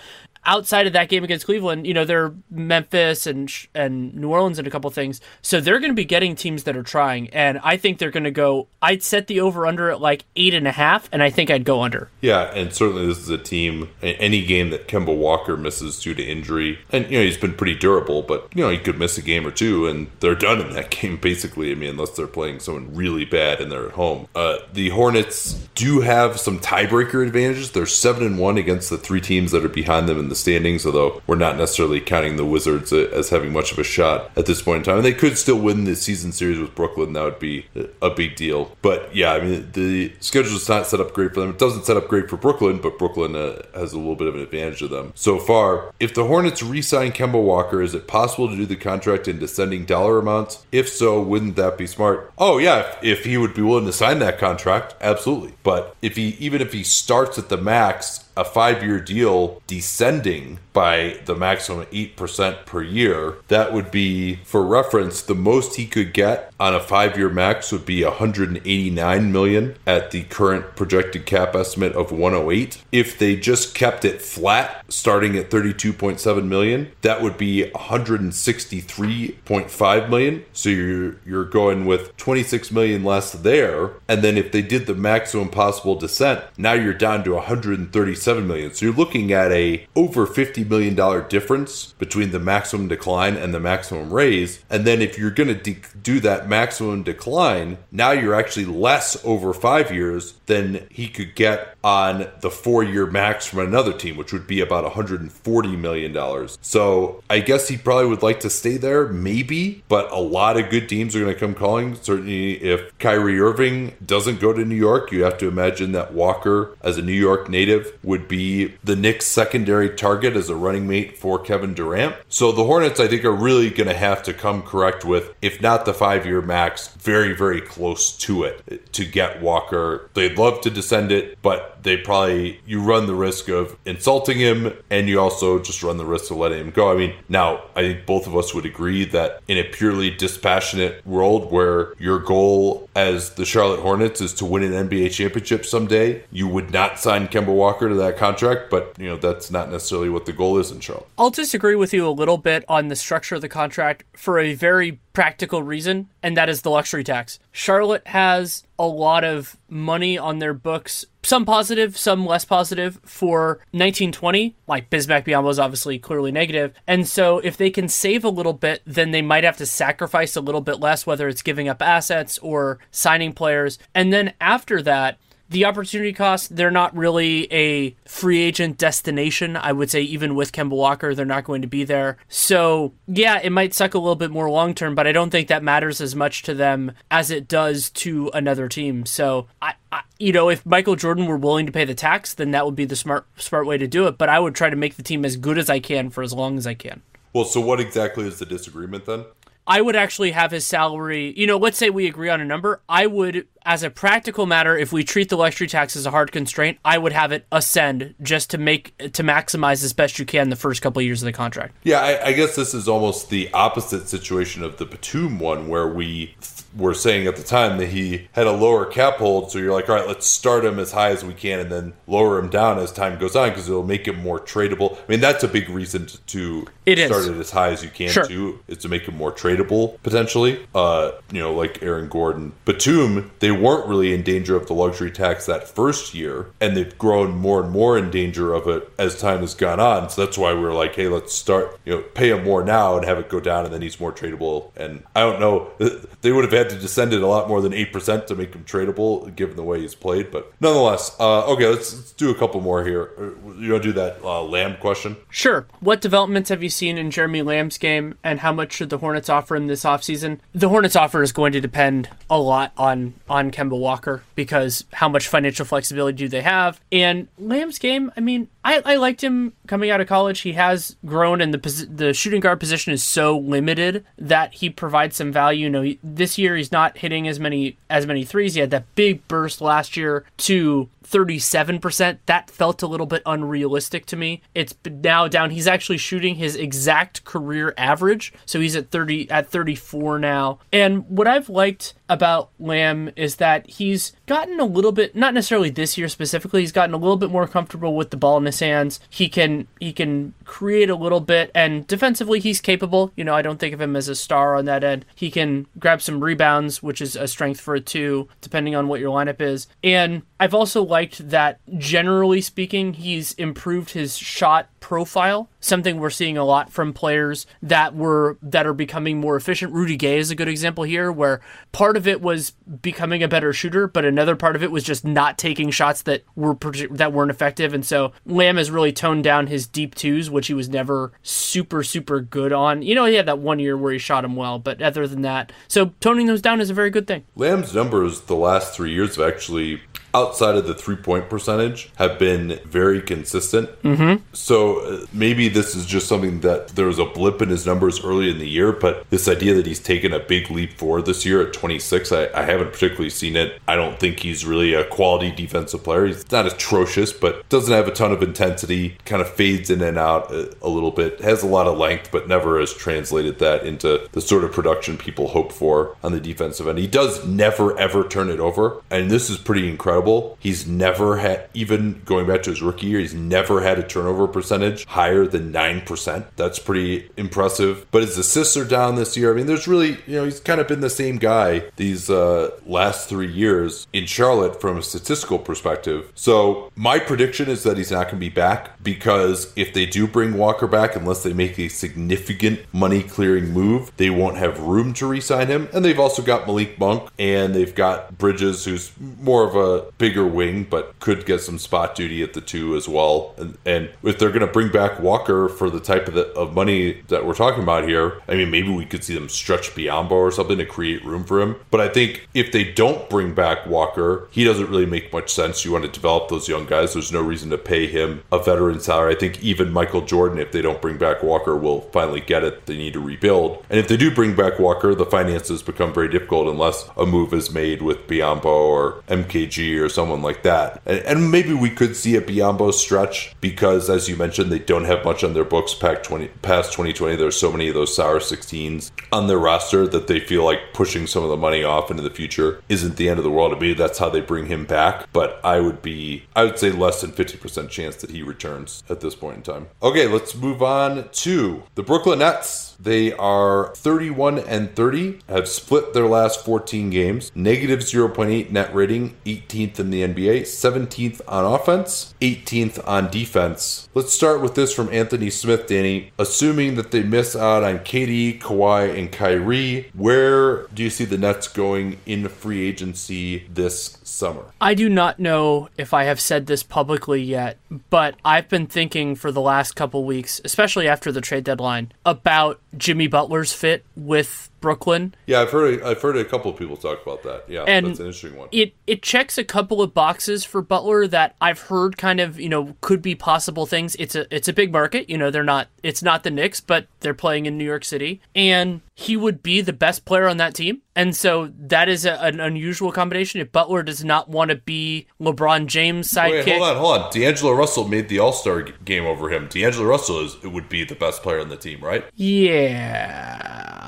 outside of that game against Cleveland, you know, they're Memphis and and New Orleans and a couple things. So they're going to be getting teams that are trying, and I think they're going to go. I'd set the over under at like eight and a half, and I think I'd go under. Yeah, and certainly this is a team. Any game that Kemba Walker misses due to injury, and you know he's been pretty durable, but you know he could miss a game or two, and they're done in that game basically. I mean, unless they're playing someone really bad and they're at home. Uh, the Hornets do have some tiebreaker advantages. They're seven and one against the three teams that are behind them in the standings, although we're not necessarily counting the Wizards as having much of a shot at this point in time. And they could still win the season series with Brooklyn. That would be a big deal. But yeah, I mean, the schedule is not set up great for them. It doesn't set up great for Brooklyn, but Brooklyn uh, has a little bit of an advantage of them so far. If the Hornets re sign Kemba Walker, is it possible to do the contract in descending dollar amounts? If so, wouldn't that be smart? Oh, yeah, if, if he would be willing to sign that contract, absolutely. But if he, even if he starts at the max, a five year deal descending by the maximum 8% per year, that would be, for reference, the most he could get on a five year max would be 189 million at the current projected cap estimate of 108. If they just kept it flat, starting at 32.7 million, that would be 163.5 million. So you're you're going with 26 million less there. And then if they did the maximum possible descent, now you're down to 137 million. So you're looking at a over fifty million dollar difference between the maximum decline and the maximum raise. And then if you're going to de- do that maximum decline, now you're actually less over five years than he could get on the four year max from another team, which would be about 140 million dollars. So I guess he probably would like to stay there, maybe. But a lot of good teams are going to come calling. Certainly, if Kyrie Irving doesn't go to New York, you have to imagine that Walker, as a New York native, would be the Knicks' secondary target as a running mate for Kevin Durant. So the Hornets, I think, are really going to have to come correct with, if not the five year max, very, very close to it to get Walker. They'd love to descend it, but they probably, you run the risk of insulting him and you also just run the risk of letting him go. I mean, now, I think both of us would agree that in a purely dispassionate world where your goal as the Charlotte Hornets is to win an NBA championship someday, you would not sign Kemba Walker to that contract, but you know that's not necessarily what the goal is in Charlotte. I'll disagree with you a little bit on the structure of the contract for a very practical reason, and that is the luxury tax. Charlotte has a lot of money on their books, some positive, some less positive for 1920. Like Bismack Biyombo is obviously clearly negative, and so if they can save a little bit, then they might have to sacrifice a little bit less, whether it's giving up assets or signing players. And then after that, the opportunity cost, they're not really a free agent destination. I would say, even with Kemba Walker, they're not going to be there. So, yeah, it might suck a little bit more long term, but I don't think that matters as much to them as it does to another team. So, I, I, you know, if Michael Jordan were willing to pay the tax, then that would be the smart smart way to do it. But I would try to make the team as good as I can for as long as I can. Well, so what exactly is the disagreement then? I would actually have his salary, you know, let's say we agree on a number. I would, as a practical matter, if we treat the luxury tax as a hard constraint, I would have it ascend just to make, to maximize as best you can the first couple of years of the contract. Yeah, I, I guess this is almost the opposite situation of the Batum one where we were saying at the time that he had a lower cap hold. So you're like, all right, let's start him as high as we can and then lower him down as time goes on because it'll make him more tradable. I mean, that's a big reason to, to it start is. it as high as you can Sure. too, is to make him more tradable potentially. Uh, you know, like Aaron Gordon. Batum, they weren't really in danger of the luxury tax that first year, and they've grown more and more in danger of it as time has gone on. So that's why we are like, hey, let's start, you know, pay him more now and have it go down, and then he's more tradable. And I don't know, they would have had to descend it a lot more than eight percent to make him tradable, given the way he's played. But nonetheless, uh, okay, let's, let's, do a couple more here. You want to do that uh, Lamb question? Sure. What developments have you seen in Jeremy Lamb's game, and how much should the Hornets offer him this offseason? The Hornets offer is going to depend a lot on on Kemba Walker because how much financial flexibility do they have? And Lamb's game, I mean, I, I liked him coming out of college. He has grown, and the the shooting guard position is so limited that he provides some value. You know, this year he's not hitting as many as many threes. He had that big burst last year to 37%. That felt a little bit unrealistic to me. It's now down. He's actually shooting his exact career average. So he's at 30 at 34 now. And what I've liked about Lamb is that he's gotten a little bit not necessarily this year specifically, he's gotten a little bit more comfortable with the ball in his hands. He can he can create a little bit and defensively he's capable. You know, I don't think of him as a star on that end. He can grab some rebounds, which is a strength for a two, depending on what your lineup is. And I've also liked that generally speaking, he's improved his shot profile, something we're seeing a lot from players that were that are becoming more efficient. Rudy Gay is a good example here where part of it was becoming a better shooter, but another part of it was just not taking shots that were that weren't effective. And so Lamb has really toned down his deep twos, which he was never super super good on. You know, he had that one year where he shot him well, but other than that, so toning those down is a very good thing. Lamb's numbers the last 3 years have actually outside of the three point percentage have been very consistent. Mm-hmm. So uh, maybe this is just something that there was a blip in his numbers early in the year, but this idea that he's taken a big leap forward this year at 26, I, I haven't particularly seen it. I don't think he's really a quality defensive player. He's not atrocious, but doesn't have a ton of intensity, kind of fades in and out a, a little bit, has a lot of length, but never has translated that into the sort of production people hope for on the defensive end. He does never ever turn it over, and this is pretty incredible incredible. He's never had, even going back to his rookie year, he's never had a turnover percentage higher than 9%. That's pretty impressive. But his assists are down this year. I mean, there's really, you know, he's kind of been the same guy these uh, last three years in Charlotte from a statistical perspective. So my prediction is that he's not going to be back because if they do bring Walker back, unless they make a significant money clearing move, they won't have room to re sign him. And they've also got Malik Monk and they've got Bridges, who's more of a bigger wing, but could get some spot duty at the two as well. And, and if they're going to bring back Walker for the type of, the, of money that we're talking about here, I mean, maybe we could see them stretch Biyombo or something to create room for him. But I think if they don't bring back Walker, he doesn't really make much sense. You want to develop those young guys. There's no reason to pay him a veteran salary. I think even Michael Jordan, if they don't bring back Walker, will finally get it. They need to rebuild. And if they do bring back Walker, the finances become very difficult unless a move is made with Biyombo or MKG or someone like that. And, and maybe we could see a Biyombo stretch because, as you mentioned, they don't have much on their books past 20, past 2020. There's so many of those sour 16s on their roster that they feel like pushing some of the money off into the future isn't the end of the world. Maybe that's how they bring him back. But I would be, I would say less than 50% chance that he returns at this point in time. Okay, let's move on to the Brooklyn Nets. They are 31 and 30, have split their last 14 games, negative 0.8 net rating, 18th in the NBA, 17th on offense, 18th on defense. Let's start with this from Anthony Smith, Danny. Assuming that they miss out on KD, Kawhi, and Kyrie, where do you see the Nets going in free agency this summer? I do not know if I have said this publicly yet, but I've been thinking for the last couple weeks, especially after the trade deadline, about Jimmy Butler's fit with Brooklyn. Yeah, I've heard I've heard a couple of people talk about that. Yeah, and that's an interesting one. It it checks a couple of boxes for Butler that I've heard kind of you know could be possible things. It's a it's a big market. You know they're not it's not the Knicks, but they're playing in New York City, and he would be the best player on that team. And so that is a, an unusual combination. If Butler does not want to be LeBron James' sidekick, Wait, hold on, hold on. D'Angelo Russell made the All Star game over him. D'Angelo Russell is would be the best player on the team, right? Yeah.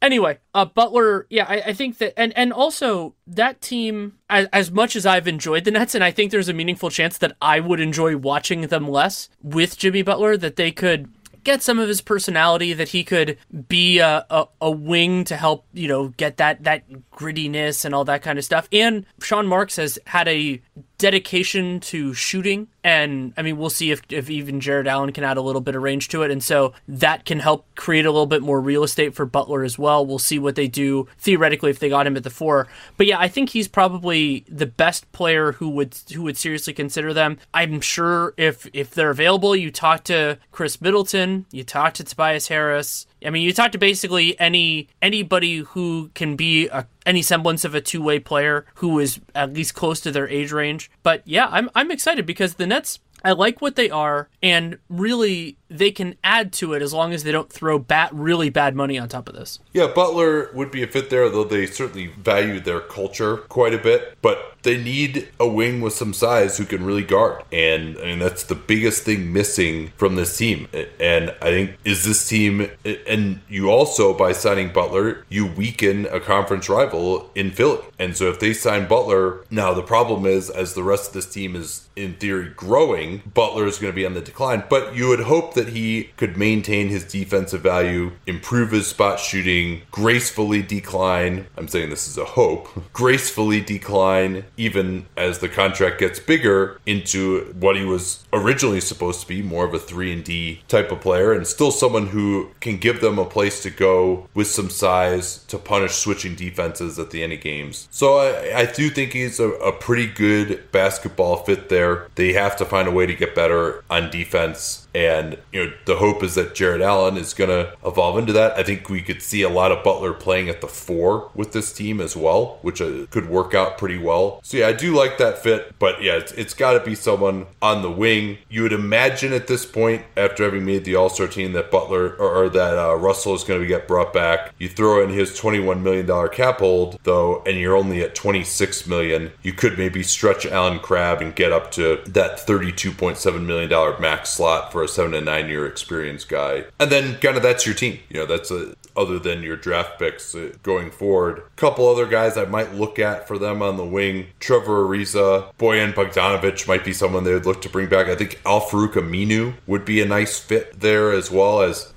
Anyway, uh, Butler, yeah, I, I, think that, and and also that team, as, as much as I've enjoyed the Nets, and I think there's a meaningful chance that I would enjoy watching them less with Jimmy Butler, that they could get some of his personality that he could be a, a, a wing to help you know get that that grittiness and all that kind of stuff. And Sean Marks has had a dedication to shooting. And I mean, we'll see if, if even Jarrett Allen can add a little bit of range to it. And so that can help create a little bit more real estate for Butler as well. We'll see what they do theoretically if they got him at the four. But yeah, I think he's probably the best player who would who would seriously consider them. I'm sure if if they're available, you talk to Khris Middleton, you talk to Tobias Harris, I mean, you talk to basically any anybody who can be a, any semblance of a two way player who is at least close to their age range. But yeah, I'm I'm excited because the Nets I like what they are, and really they can add to it as long as they don't throw bat really bad money on top of this. Yeah, Butler would be a fit there, though they certainly value their culture quite a bit. But they need a wing with some size who can really guard, and I mean that's the biggest thing missing from this team. And I think is this team, and you also by signing Butler, you weaken a conference rival in Philly. And so if they sign Butler, now the problem is as the rest of this team is in theory growing, Butler is going to be on the decline. But you would hope that he could maintain his defensive value, improve his spot shooting, gracefully decline. I'm saying this is a hope, gracefully decline even as the contract gets bigger into what he was originally supposed to be, more of a 3 and D type of player and still someone who can give them a place to go with some size to punish switching defenses at the end of games. So I, I do think he's a, a pretty good basketball fit there. They have to find a way to get better on defense and you know the hope is that Jarrett Allen is going to evolve into that. I think we could see a lot of Butler playing at the four with this team as well, which uh, could work out pretty well. So yeah, I do like that fit, but yeah, it's, it's got to be someone on the wing. You would imagine at this point, after having made the All Star team, that Butler or, or that uh, Russell is going to get brought back. You throw in his twenty-one million dollar cap hold though, and you're only at twenty-six million. You could maybe stretch Allen Crabbe and get up to that thirty-two point seven million dollar max slot for a seven to nine year experience guy. And then kind of that's your team. You know, that's a, other than your draft picks uh, going forward. Couple other guys I might look at for them on the wing. Trevor Ariza, Bojan Bogdanovic might be someone they would look to bring back. I think Al-Farouq Aminu would be a nice fit there as well as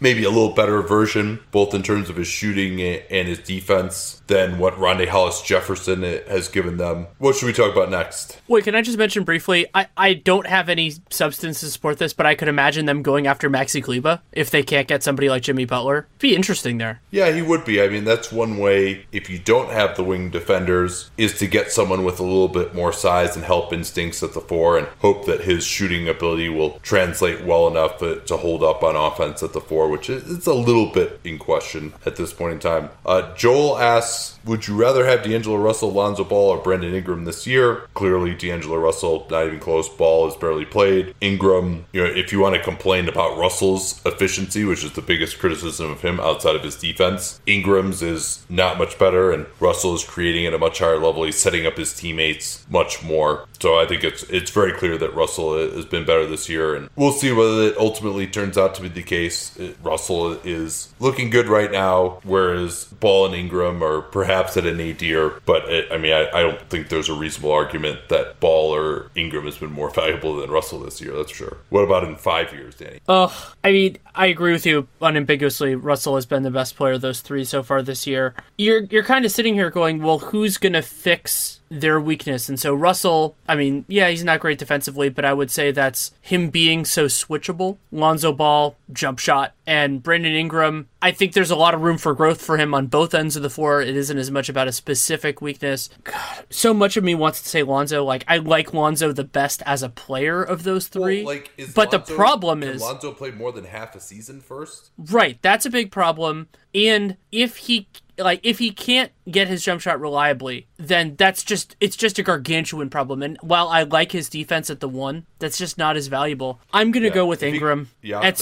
maybe a little better version, both in terms of his shooting and his defense, than what Rondae Hollis Jefferson has given them. What should we talk about next? Wait, can I just mention briefly? I, I don't have any substance to support this, but I could imagine them going after Maxi Kleber if they can't get somebody like Jimmy Butler. Be interesting there. Yeah, he would be. I mean, that's one way, if you don't have the wing defenders, is to get someone with a little bit more size and help instincts at the four and hope that his shooting ability will translate well enough uh, to hold up on offense at the four, which is a little bit in question at this point in time. Uh, Joel asks, would you rather have D'Angelo Russell, Lonzo Ball, or Brandon Ingram this year? Clearly, D'Angelo Russell, not even close. Ball is barely played. Ingram, you know, if you want to complain about Russell's efficiency, which is the biggest criticism of him outside of his defense, Ingram's is not much better, and Russell is creating at a much higher level. He's setting up his teammates much more. So I think it's it's very clear that Russell has been better this year, and we'll see whether it ultimately turns out to be the case. Russell is looking good right now, whereas Ball and Ingram are perhaps at an nadir. But it, I mean, I, I, don't think there's a reasonable argument that Ball or Ingram has been more valuable than Russell this year. That's for sure. What about in five years, Danny? Oh, I mean, I agree with you unambiguously. Russell has been the best player of those three so far this year. You're you're kind of sitting here going, well, who's gonna fix their weakness. And so Russell, I mean, yeah, he's not great defensively, but I would say that's him being so switchable. Lonzo Ball, jump shot, and Brandon Ingram. I think there's a lot of room for growth for him on both ends of the floor. It isn't as much about a specific weakness. God, so much of me wants to say Lonzo. Like I like Lonzo the best as a player of those three. Well, like, but Lonzo, the problem is Lonzo played more than half a season first. Right, that's a big problem. And if he like if he can't get his jump shot reliably, then that's just it's just a gargantuan problem. And while I like his defense at the one, that's just not as valuable. I'm gonna yeah. go with Ingram. He, yeah, uh,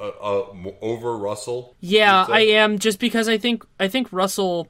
uh, uh, over Russell. Yeah, I am just because I think I think Russell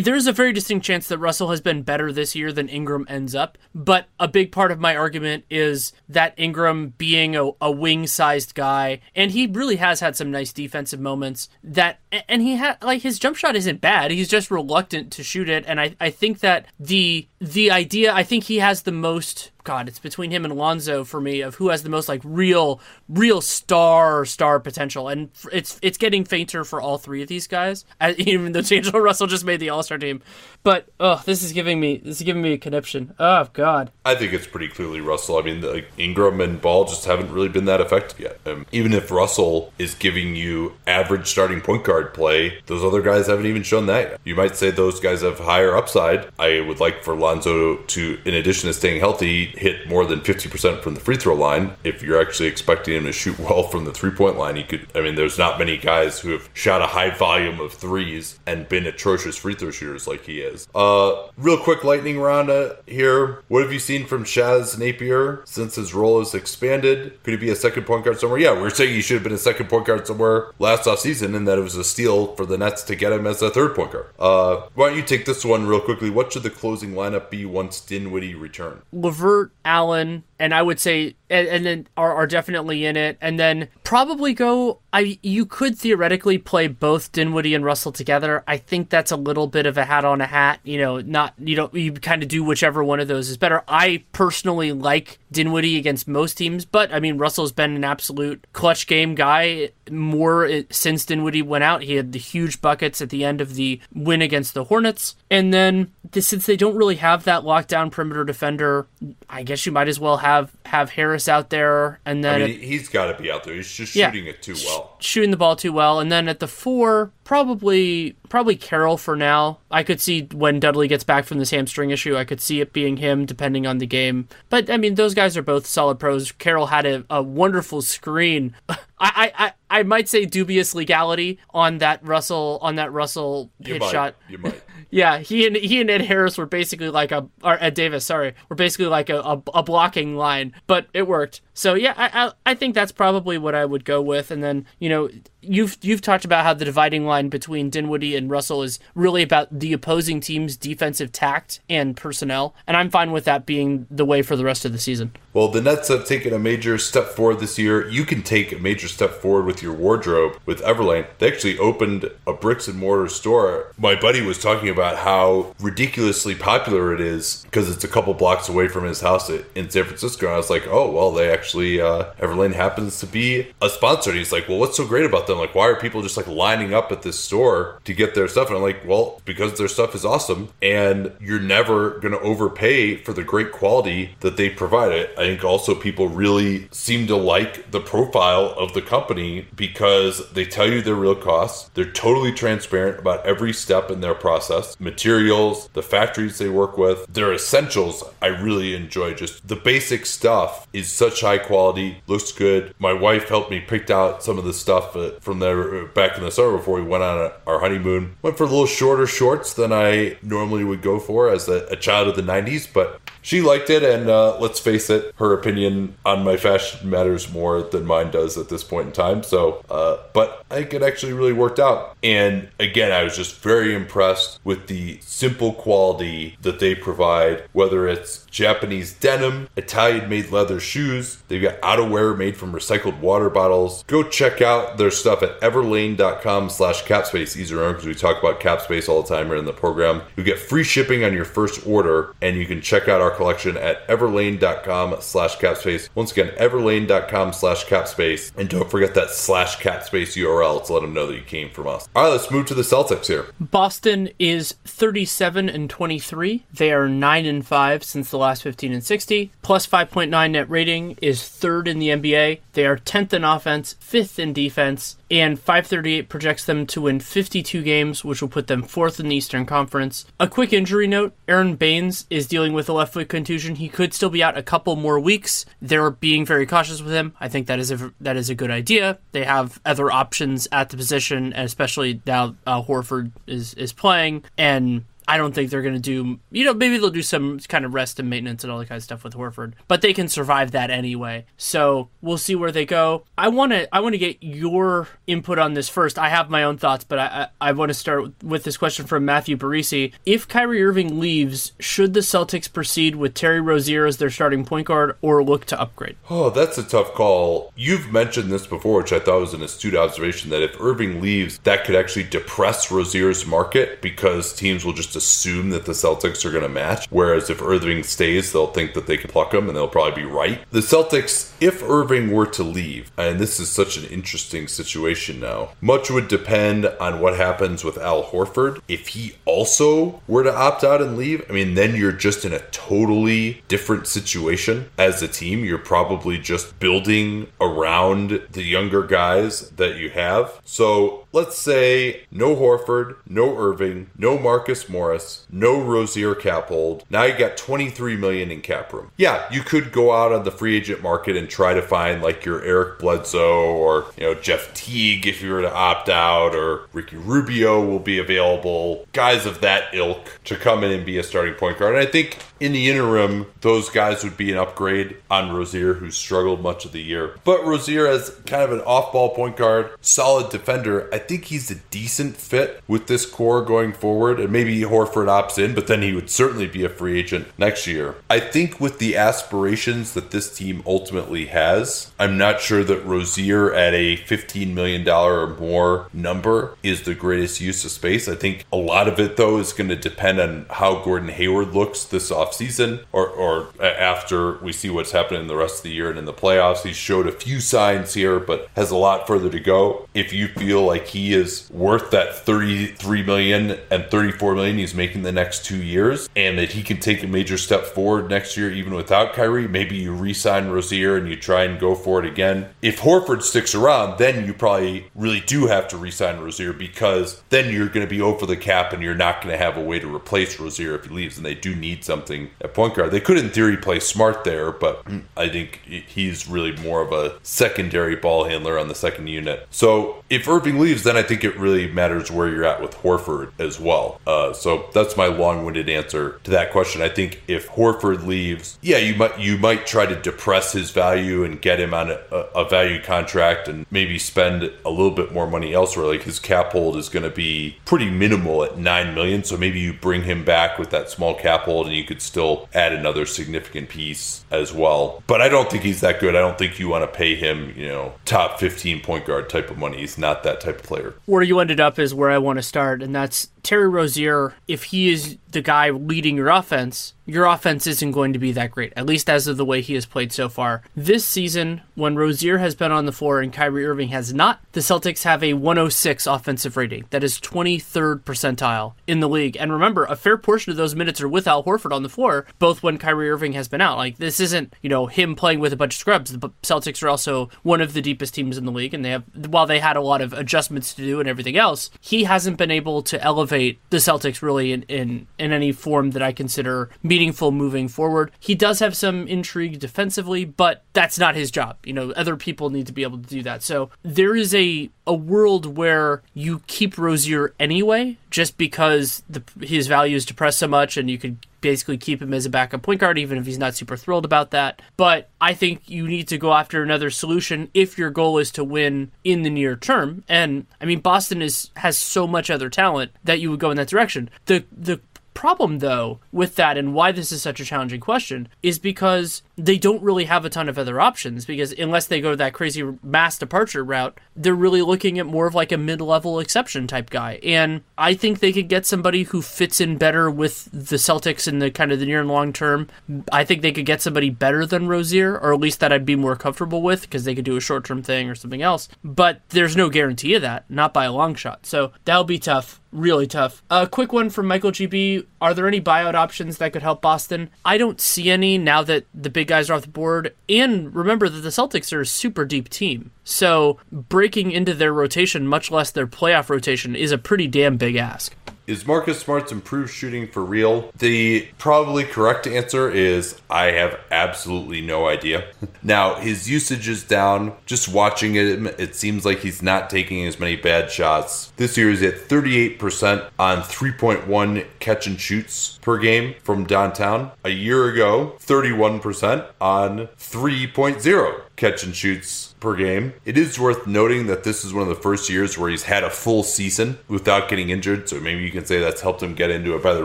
there's a very distinct chance that Russell has been better this year than Ingram ends up. But a big part of my argument is that Ingram being a, a wing sized guy, and he really has had some nice defensive moments. That and he had like his jump shot isn't bad. He's just reluctant to shoot it, and I I think that the the idea, I think he has the most God, it's between him and Lonzo for me of who has the most like real, real star star potential, and it's it's getting fainter for all three of these guys. Even though D'Angelo Russell just made the All Star team, but oh, this is giving me this is giving me a conniption. Oh God, I think it's pretty clearly Russell. I mean, like Ingram and Ball just haven't really been that effective yet. Um, even if Russell is giving you average starting point guard play, those other guys haven't even shown that yet. You might say those guys have higher upside. I would like for Lonzo to, in addition to staying healthy, hit more than 50% from the free throw line. If you're actually expecting him to shoot well from the three point line, he could. I mean, there's not many guys who have shot a high volume of threes and been atrocious free throw shooters like he is. Uh, real quick lightning round uh, here. What have you seen from Shaz Napier since his role has expanded? Could he be a second point guard somewhere? Yeah, we are saying he should have been a second point guard somewhere last off season, and that it was a steal for the Nets to get him as a third point guard. Uh, why don't you take this one real quickly? What should the closing lineup be once Dinwiddie return? LeVert, Allen, and I would say, and, and then are, are definitely in it, and then probably go. I you could theoretically play both Dinwiddie and Russell together. I think that's a little bit of a hat on a hat. You know, not you don't you kind of do whichever one of those is better. I personally like Dinwiddie against most teams, but I mean Russell's been an absolute clutch game guy more since Dinwiddie went out. He had the huge buckets at the end of the win against the Hornets, and then since they don't really have that lockdown perimeter defender, I guess you might as well have have Harris out there, and then I mean, he's got to be out there. He's just yeah, shooting it too well, shooting the ball too well, and then at the four, probably probably Carroll for now. I could see when Dudley gets back from this hamstring issue, I could see it being him, depending on the game. But I mean, those guys are both solid pros. Carroll had a, a wonderful screen. I, I, I might say dubious legality on that Russell on that Russell pitch shot. You might. Yeah, he and he and Ed Harris were basically like a or Ed Davis, sorry, were basically like a, a, a blocking line, but it worked. So yeah, I, I, I think that's probably what I would go with. And then you know you've you've talked about how the dividing line between Dinwiddie and Russell is really about the opposing team's defensive tact and personnel, and I'm fine with that being the way for the rest of the season. Well, the Nets have taken a major step forward this year. You can take a major step forward with your wardrobe with Everlane. They actually opened a bricks and mortar store. My buddy was talking about how ridiculously popular it is because it's a couple blocks away from his house in San Francisco. And I was like, oh, well, they actually, uh, Everlane happens to be a sponsor. And he's like, well, what's so great about them? Like, why are people just like lining up at this store to get their stuff? And I'm like, well, because their stuff is awesome and you're never going to overpay for the great quality that they provide. It I think also people really seem to like the profile of the company because they tell you their real costs. They're totally transparent about every step in their process, materials, the factories they work with, their essentials. I really enjoy just the basic stuff is such high quality, looks good. My wife helped me pick out some of the stuff from there back in the summer before we went on our honeymoon. Went for a little shorter shorts than I normally would go for as a, a child of the 90s, but she liked it, and uh, let's face it, her opinion on my fashion matters more than mine does at this point in time. So, uh, but I think it actually really worked out. And again, I was just very impressed with the simple quality that they provide, whether it's Japanese denim, Italian made leather shoes, they've got outerwear made from recycled water bottles. Go check out their stuff at everlane.com slash capspace. Easy remember because we talk about capspace all the time here in the program. You get free shipping on your first order, and you can check out our collection at everlane.com slash capspace. Once again, everlane.com slash capspace. And don't forget that slash capspace URL to let them know that you came from us. All right, let's move to the Celtics here. Boston is 37 and 23. They are 9 and 5 since the last 15 and 60. Plus 5.9 net rating is third in the NBA. They are 10th in offense, 5th in defense, and 538 projects them to win 52 games, which will put them fourth in the Eastern Conference. A quick injury note Aron Baynes is dealing with a left foot contusion. He could still be out a couple more weeks. They're being very cautious with him. I think that is a, that is a good idea. They have other options at the position, especially now uh, Horford is, is playing. And I don't think they're going to do, you know, maybe they'll do some kind of rest and maintenance and all that kind of stuff with Horford, but they can survive that anyway. So we'll see where they go. I want to, I want to get your input on this first. I have my own thoughts, but I, I, I want to start with this question from Matthew Barisi. If Kyrie Irving leaves, should the Celtics proceed with Terry Rozier as their starting point guard or look to upgrade? Oh, that's a tough call. You've mentioned this before, which I thought was an astute observation that if Irving leaves, that could actually depress Rozier's market because teams will just just assume that the Celtics are going to match. Whereas if Irving stays, they'll think that they can pluck him and they'll probably be right. The Celtics, if Irving were to leave, and this is such an interesting situation now, much would depend on what happens with Al Horford. If he also were to opt out and leave, I mean, then you're just in a totally different situation as a team. You're probably just building around the younger guys that you have. So let's say no Horford, no Irving, no Marcus Morris, no Rozier cap hold. Now you got 23 million in cap room. Yeah, you could go out on the free agent market and try to find like your Eric Bledsoe or you know Jeff Teague if you were to opt out, or Ricky Rubio will be available. Guys of that ilk to come in and be a starting point guard. And I think in the interim, those guys would be an upgrade on Rozier, who struggled much of the year. But Rozier as kind of an off-ball point guard, solid defender. I think he's a decent fit with this core going forward. And maybe Horford opts in, but then he would certainly be a free agent next year. I think with the aspirations that this team ultimately has, I'm not sure that Rozier at a $15 million or more number is the greatest use of space. I think a lot of it, though, is going to depend on how Gordon Hayward looks this offseason or, or after we see what's happening the rest of the year and in the playoffs. He showed a few signs here, but has a lot further to go. If you feel like he is worth that 33 million and 34 million he's making the next two years, and that he can take a major step forward next year, even without Kyrie, maybe you re sign Rozier and you try and go for it again. If Horford sticks around, then you probably really do have to re sign Rozier because then you're going to be over the cap and you're not going to have a way to replace Rozier if he leaves, and they do need something at point guard. They could, in theory, play smart there, but I think he's really more of a secondary ball handler on the second unit. So if Irving leaves, then I think it really matters where you're at with Horford as well. Uh, so that's my long-winded answer to that question. I think if Horford leaves, yeah, you might you might try to depress his value and get him on a, a value contract and maybe spend a little bit more money elsewhere. Like his cap hold is going to be pretty minimal at nine million, so maybe you bring him back with that small cap hold and you could still add another significant piece as well. But I don't think he's that good. I don't think you want to pay him, you know, top 15 point guard type of money. He's not that type of player. Where you ended up is where I want to start, and that's Terry Rozier. If he is the guy leading your offense, your offense isn't going to be that great, at least as of the way he has played so far. This season, when Rozier has been on the floor and Kyrie Irving has not, the Celtics have a 106 offensive rating. That is 23rd percentile in the league. And remember, a fair portion of those minutes are with Al Horford on the floor, both when Kyrie Irving has been out. Like, this isn't, you know, him playing with a bunch of scrubs. The Celtics are also one of the deepest teams in the league, and they have, while they had a lot of adjustments to do and everything else, he hasn't been able to elevate the Celtics really in, in, in any form that I consider meaningful moving forward. He does have some intrigue defensively, but that's not his job. You know, other people need to be able to do that. So there is a a world where you keep Rozier anyway, just because the, his value is depressed so much, and you could basically keep him as a backup point guard, even if he's not super thrilled about that. But I think you need to go after another solution if your goal is to win in the near term. And I mean, Boston is has so much other talent that you would go in that direction. The the problem though with that and why this is such a challenging question is because they don't really have a ton of other options because unless they go that crazy mass departure route they're really looking at more of like a mid-level exception type guy and i think they could get somebody who fits in better with the celtics in the kind of the near and long term i think they could get somebody better than rozier or at least that i'd be more comfortable with because they could do a short-term thing or something else but there's no guarantee of that not by a long shot so that'll be tough really tough. A quick one from Michael GB. Are there any buyout options that could help Boston? I don't see any now that the big guys are off the board. And remember that the Celtics are a super deep team. So breaking into their rotation, much less their playoff rotation, is a pretty damn big ask. Is Marcus Smart's improved shooting for real? The probably correct answer is I have absolutely no idea. now, his usage is down. Just watching him, it seems like he's not taking as many bad shots. This year he's at 38% on 3.1 catch and shoots per game from downtown. A year ago, 31% on 3.0 catch and shoots per game. It is worth noting that this is one of the first years where he's had a full season without getting injured, so maybe you can say that's helped him get into a better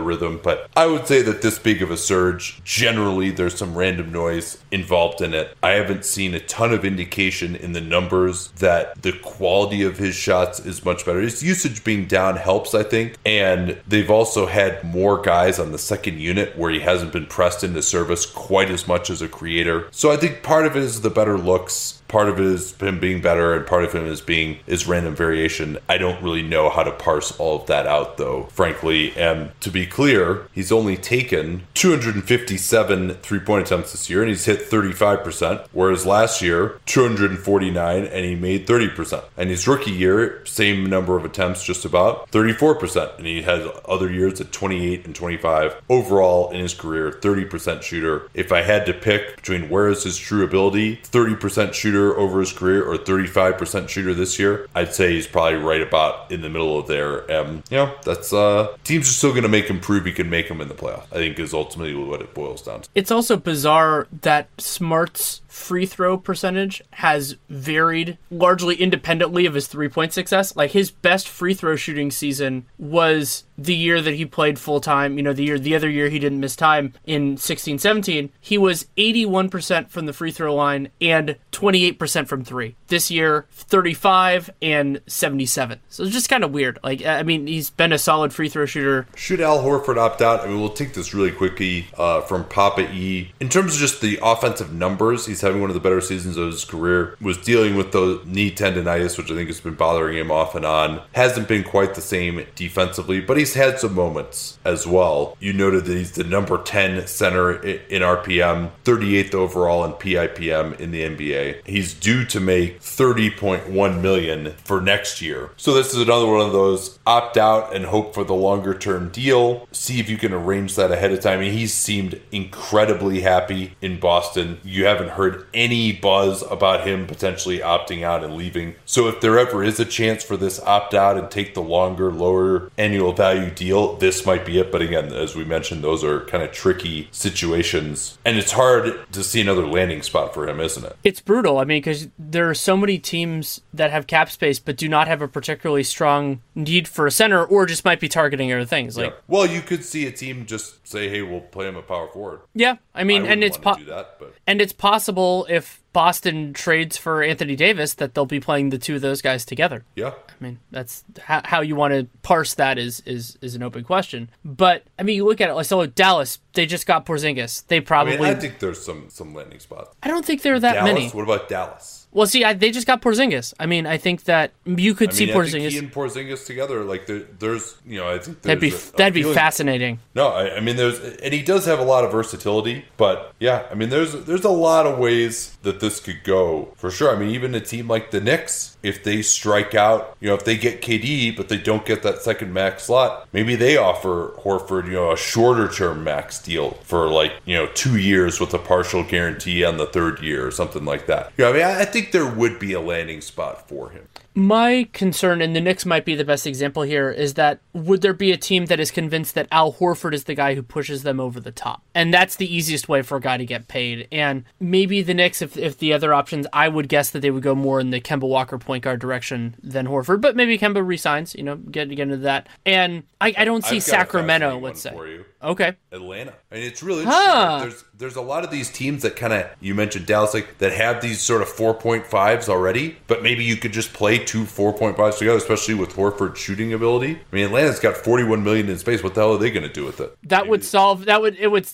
rhythm. But I would say that this big of a surge, generally, there's some random noise involved in it. I haven't seen a ton of indication in the numbers that the quality of his shots is much better. His usage being down helps, I think, and they've also had more guys on the second unit where he hasn't been pressed into service quite as much as a creator. So I think part of it is the better looks part of it is him being better and part of him is being is random variation. I don't really know how to parse all of that out though frankly. And to be clear he's only taken 257 three-point attempts this year and he's hit 35% whereas last year 249 and he made 30% and his rookie year same number of attempts just about 34% and he has other years at 28 and 25 overall in his career 30% shooter. If i had to pick between where is his true ability 30% shooter shooter over his career or 35% shooter this year, I'd say he's probably right about in the middle of there. And, you know, that's, uh, teams are still going to make him prove he can make him in the playoff, I think is ultimately what it boils down to. It's also bizarre that Smart's free throw percentage has varied largely independently of his three point success. Like his best free throw shooting season was the year that he played full time, you know, the year the other year he didn't miss time in 16 17. He was 81% from the free throw line and 28% from 3. This year 35 and 77. So it's just kind of weird. Like I mean, he's been a solid free throw shooter. Should Al Horford opt out? I mean, we'll take this really quickly uh, from Papa E. In terms of just the offensive numbers, he's having one of the better seasons of his career. Was dealing with the knee tendonitis, which I think has been bothering him off and on. Hasn't been quite the same defensively, but he's had some moments as well. You noted that he's the number 10 center in RPM, 38th overall in PIPM in the NBA. He's due to make 30.1 million for next year. So this is another one of those opt out and hope for the longer term deal. See if you can arrange that ahead of time. I mean, he's seemed incredibly happy in Boston. You haven't heard any buzz about him potentially opting out and leaving. So if there ever is a chance for this opt out and take the longer, lower annual value deal, this might be it. But again, as we mentioned, those are kind of tricky situations. And it's hard to see another landing spot for him, isn't it? It's brutal. I mean, because there are so many teams that have cap space but do not have a particularly strong need for a center or just might be targeting other things. Like, yeah. well, you could see a team just say, hey, we'll play him a power forward. Yeah. I mean, I and it's po- that, and it's possible if Boston trades for Anthony Davis that they'll be playing the two of those guys together. Yeah. I mean, that's how, how you want to parse that is is is an open question. But I mean, you look at it like so Dallas, they just got Porzingis. They probably I, mean, I think there's some some landing spots. I don't think there are that Dallas? many. What about Dallas? Well, see, I, they just got Porzingis. I mean, I think that you could I see mean, Porzingis. and Porzingis together, like there, there's, you know, I think that'd be a, a that'd feeling. be fascinating. No, I, I, mean, there's, and he does have a lot of versatility, but yeah, I mean, there's there's a lot of ways that this could go for sure. I mean, even a team like the Knicks, if they strike out, you know, if they get KD, but they don't get that second max slot, maybe they offer Horford, you know, a shorter term max deal for like you know two years with a partial guarantee on the third year or something like that. Yeah, I mean, I think there would be a landing spot for him. My concern, and the Knicks might be the best example here, is that would there be a team that is convinced that Al Horford is the guy who pushes them over the top? And that's the easiest way for a guy to get paid. And maybe the Knicks, if, if the other options, I would guess that they would go more in the Kemba Walker point guard direction than Horford. But maybe Kemba resigns, you know, get, get into that. And I, I don't see Sacramento, let's say. Okay. Atlanta. I mean, it's really interesting. Huh. There's there's a lot of these teams that kind of you mentioned Dallas like that have these sort of 4.5s already, but maybe you could just play two 4.5s together, especially with Horford's shooting ability. I mean, Atlanta's got 41 million in space. What the hell are they going to do with it? That maybe. would solve that would it would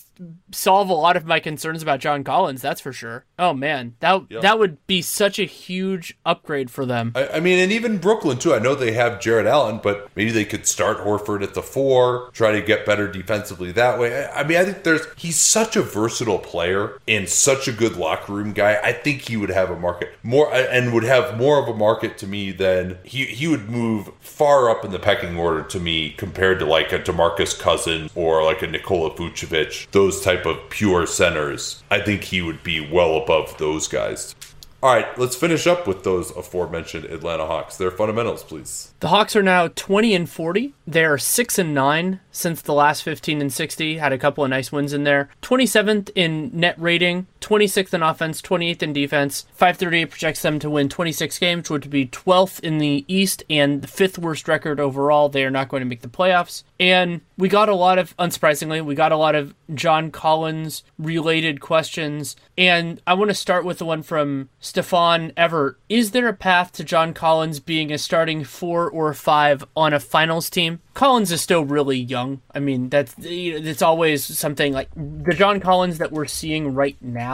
solve a lot of my concerns about John Collins. That's for sure. Oh man, that that would be such a huge upgrade for them. I, I mean, and even Brooklyn too. I know they have Jarrett Allen, but maybe they could start Horford at the four, try to get better defensively that way. I mean, I think there's he's such a versatile player and such a good locker room guy. I think he would have a market more uh, and would have more of a market to me than he he would move far up in the pecking order to me compared to like a DeMarcus Cousins or like a Nikola Vucevic. Those type of pure centers. I think he would be well above those guys. All right, let's finish up with those aforementioned Atlanta Hawks. Their fundamentals, please. The Hawks are now 20 and 40. They are 6 and 9 since the last 15 and 60. Had a couple of nice wins in there. 27th in net rating, 26th in offense, 28th in defense. 538 projects them to win 26 games, which would be 12th in the East and the fifth worst record overall. They are not going to make the playoffs. And we got a lot of, unsurprisingly, we got a lot of John Collins related questions. And I want to start with the one from Stefan Everett. Is there a path to John Collins being a starting four or five on a finals team? Collins is still really young. I mean, that's it's always something like the John Collins that we're seeing right now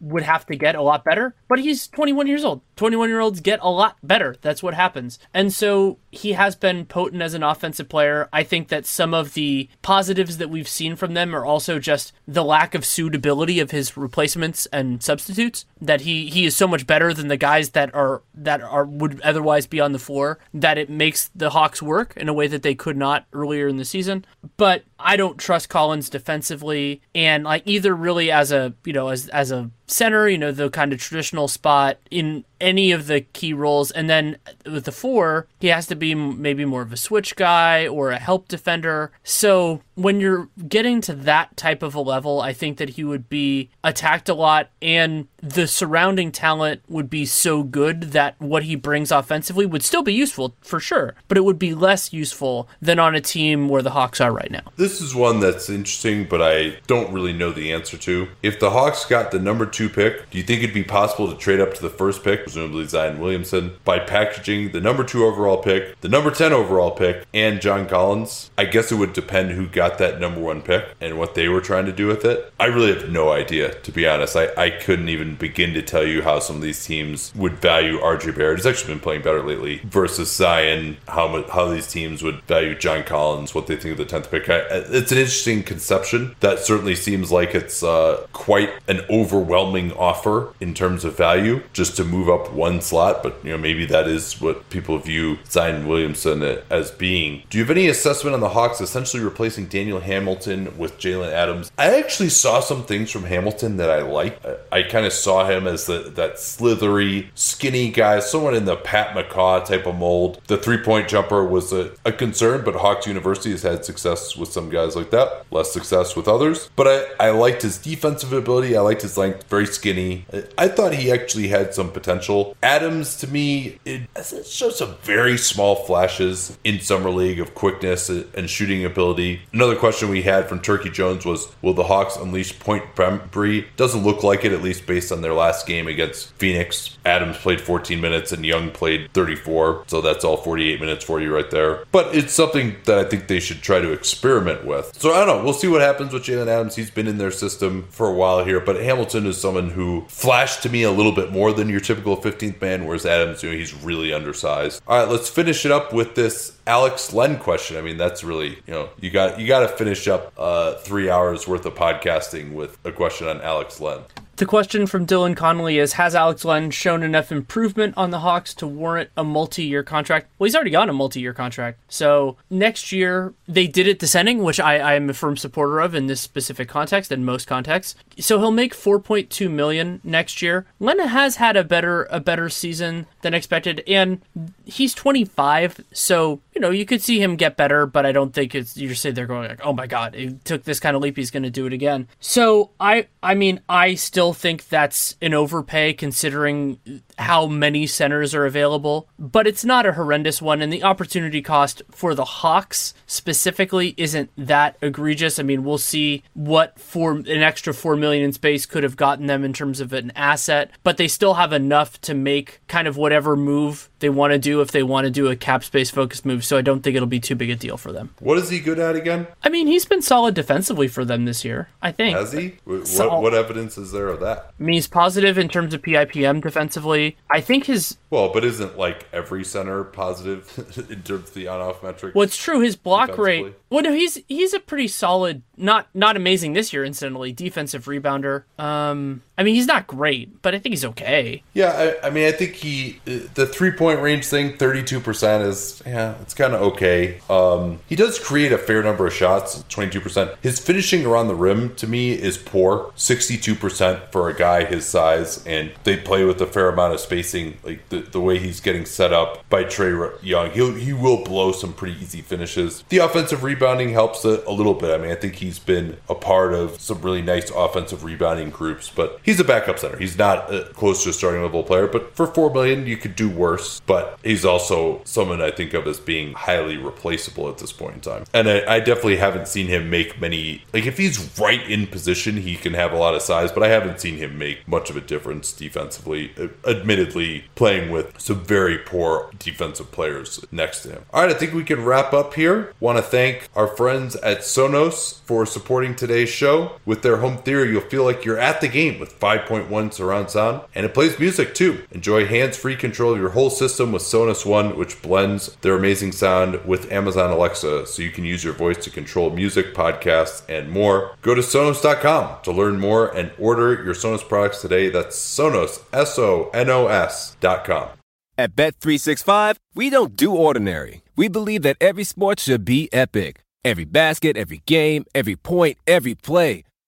would have to get a lot better, but he's 21 years old. 21 year olds get a lot better. That's what happens. And so he has been potent as an offensive player. I think that some of the positives that we've seen from them are also just the lack of suitability of his replacements and substitutes. That he he is so much better than the guys that are that are would otherwise be on the floor that it makes the Hawks work in a way that they could not earlier in the season. But I don't trust Collins defensively and like either really as a, you know, as as a center, you know, the kind of traditional spot in any of the key roles. And then with the four, he has to be maybe more of a switch guy or a help defender. So when you're getting to that type of a level, I think that he would be attacked a lot and the surrounding talent would be so good that what he brings offensively would still be useful for sure, but it would be less useful than on a team where the Hawks are right now. This is one that's interesting, but I don't really know the answer to. If the Hawks got the number two pick, do you think it'd be possible to trade up to the first pick, presumably Zion Williamson, by packaging the number two overall pick, the number 10 overall pick, and John Collins? I guess it would depend who got that number one pick and what they were trying to do with it. I really have no idea, to be honest. I, I couldn't even begin to tell you how some of these teams would value RJ Barrett. He's actually been playing better lately versus Zion, how, how these teams would value John Collins, what they think of the 10th pick. It's an interesting conception. That certainly seems like it's uh, quite an overwhelming offer in terms of value just to move up one slot. But you know maybe that is what people view Zion Williamson as being. Do you have any assessment on the Hawks essentially replacing Daniel Hamilton with Jalen Adams? I actually saw some things from Hamilton that I like. I, I kind of saw him as the, that slithery, skinny guy, someone in the Pat McCaw type of mold. The three point jumper was a, a concern, but Hawks University has had success with some guys like that, less success with others. But I, I liked his defensive ability. I liked his length, very skinny. I, I thought he actually had some potential. Adams, to me, it, it shows some very small flashes in Summer League of quickness and shooting ability. Another question we had from Turkey Jones was Will the Hawks unleash Point Bembry? Doesn't look like it, at least based on their last game against Phoenix. Adams played 14 minutes and Young played 34, so that's all 48 minutes for you right there. But it's something that I think they should try to experiment with. So I don't know. We'll see what happens with Jalen Adams. He's been in their system for a while here, but Hamilton is someone who flashed to me a little bit more than your typical 15th man, whereas Adams, you know, he's really undersized. All right, let's finish it up with this Alex Len question. I mean, that's really you know you got you got to finish up uh, three hours worth of podcasting with a question on Alex Len. The question from Dylan Connolly is Has Alex Len shown enough improvement on the Hawks to warrant a multi year contract? Well, he's already got a multi year contract. So next year, they did it descending, which I, I am a firm supporter of in this specific context and most contexts. So he'll make 4.2 million next year. Len has had a better a better season than expected, and he's 25, so you know you could see him get better, but I don't think it's you say they're going like, oh my god, he took this kind of leap, he's going to do it again. So I I mean I still think that's an overpay considering how many centers are available, but it's not a horrendous one, and the opportunity cost for the Hawks specifically isn't that egregious. I mean, we'll see what for an extra four million in space could have gotten them in terms of an asset, but they still have enough to make kind of whatever move they want to do if they want to do a cap space focused move. So I don't think it'll be too big a deal for them. What is he good at again? I mean, he's been solid defensively for them this year. I think. Has he? What, so, what evidence is there of that? I mean, he's positive in terms of PIPM defensively. I think his well, but isn't like every center positive in terms of the on-off metric? Well, it's true. His block rate. Well, no, he's he's a pretty solid, not not amazing this year. Incidentally, defensive rebounder. Um, I mean, he's not great, but I think he's okay. Yeah, I, I mean, I think he the three point range thing, thirty two percent is yeah, it's kind of okay. Um, he does create a fair number of shots, twenty two percent. His finishing around the rim to me is poor, sixty two percent for a guy his size, and they play with a fair amount of spacing. Like the, the way he's getting set up by Trae Young, he he will blow some pretty easy finishes. The offensive rebounding helps a, a little bit. I mean, I think he's been a part of some really nice offensive rebounding groups, but he's a backup center. He's not uh, close to a starting level player, but for four million, you could do worse. But he's also someone I think of as being highly replaceable at this point in time. And I, I definitely haven't seen him make many. Like if he's right in position, he can have a lot of size, but I haven't seen him make much of a difference defensively. Uh, admittedly, playing with some very poor defensive players next to him. All right, I think we can wrap up here. Want to thank our friends at Sonos for supporting today's show. With their home theater, you'll feel like you're at the game with 5.1 surround sound, and it plays music too. Enjoy hands free control of your whole system with Sonos One, which blends their amazing sound with Amazon Alexa so you can use your voice to control music, podcasts, and more. Go to Sonos.com to learn more and order your Sonos products today. That's Sonos, S O N O S.com. At Bet365, we don't do ordinary. We believe that every sport should be epic. Every basket, every game, every point, every play.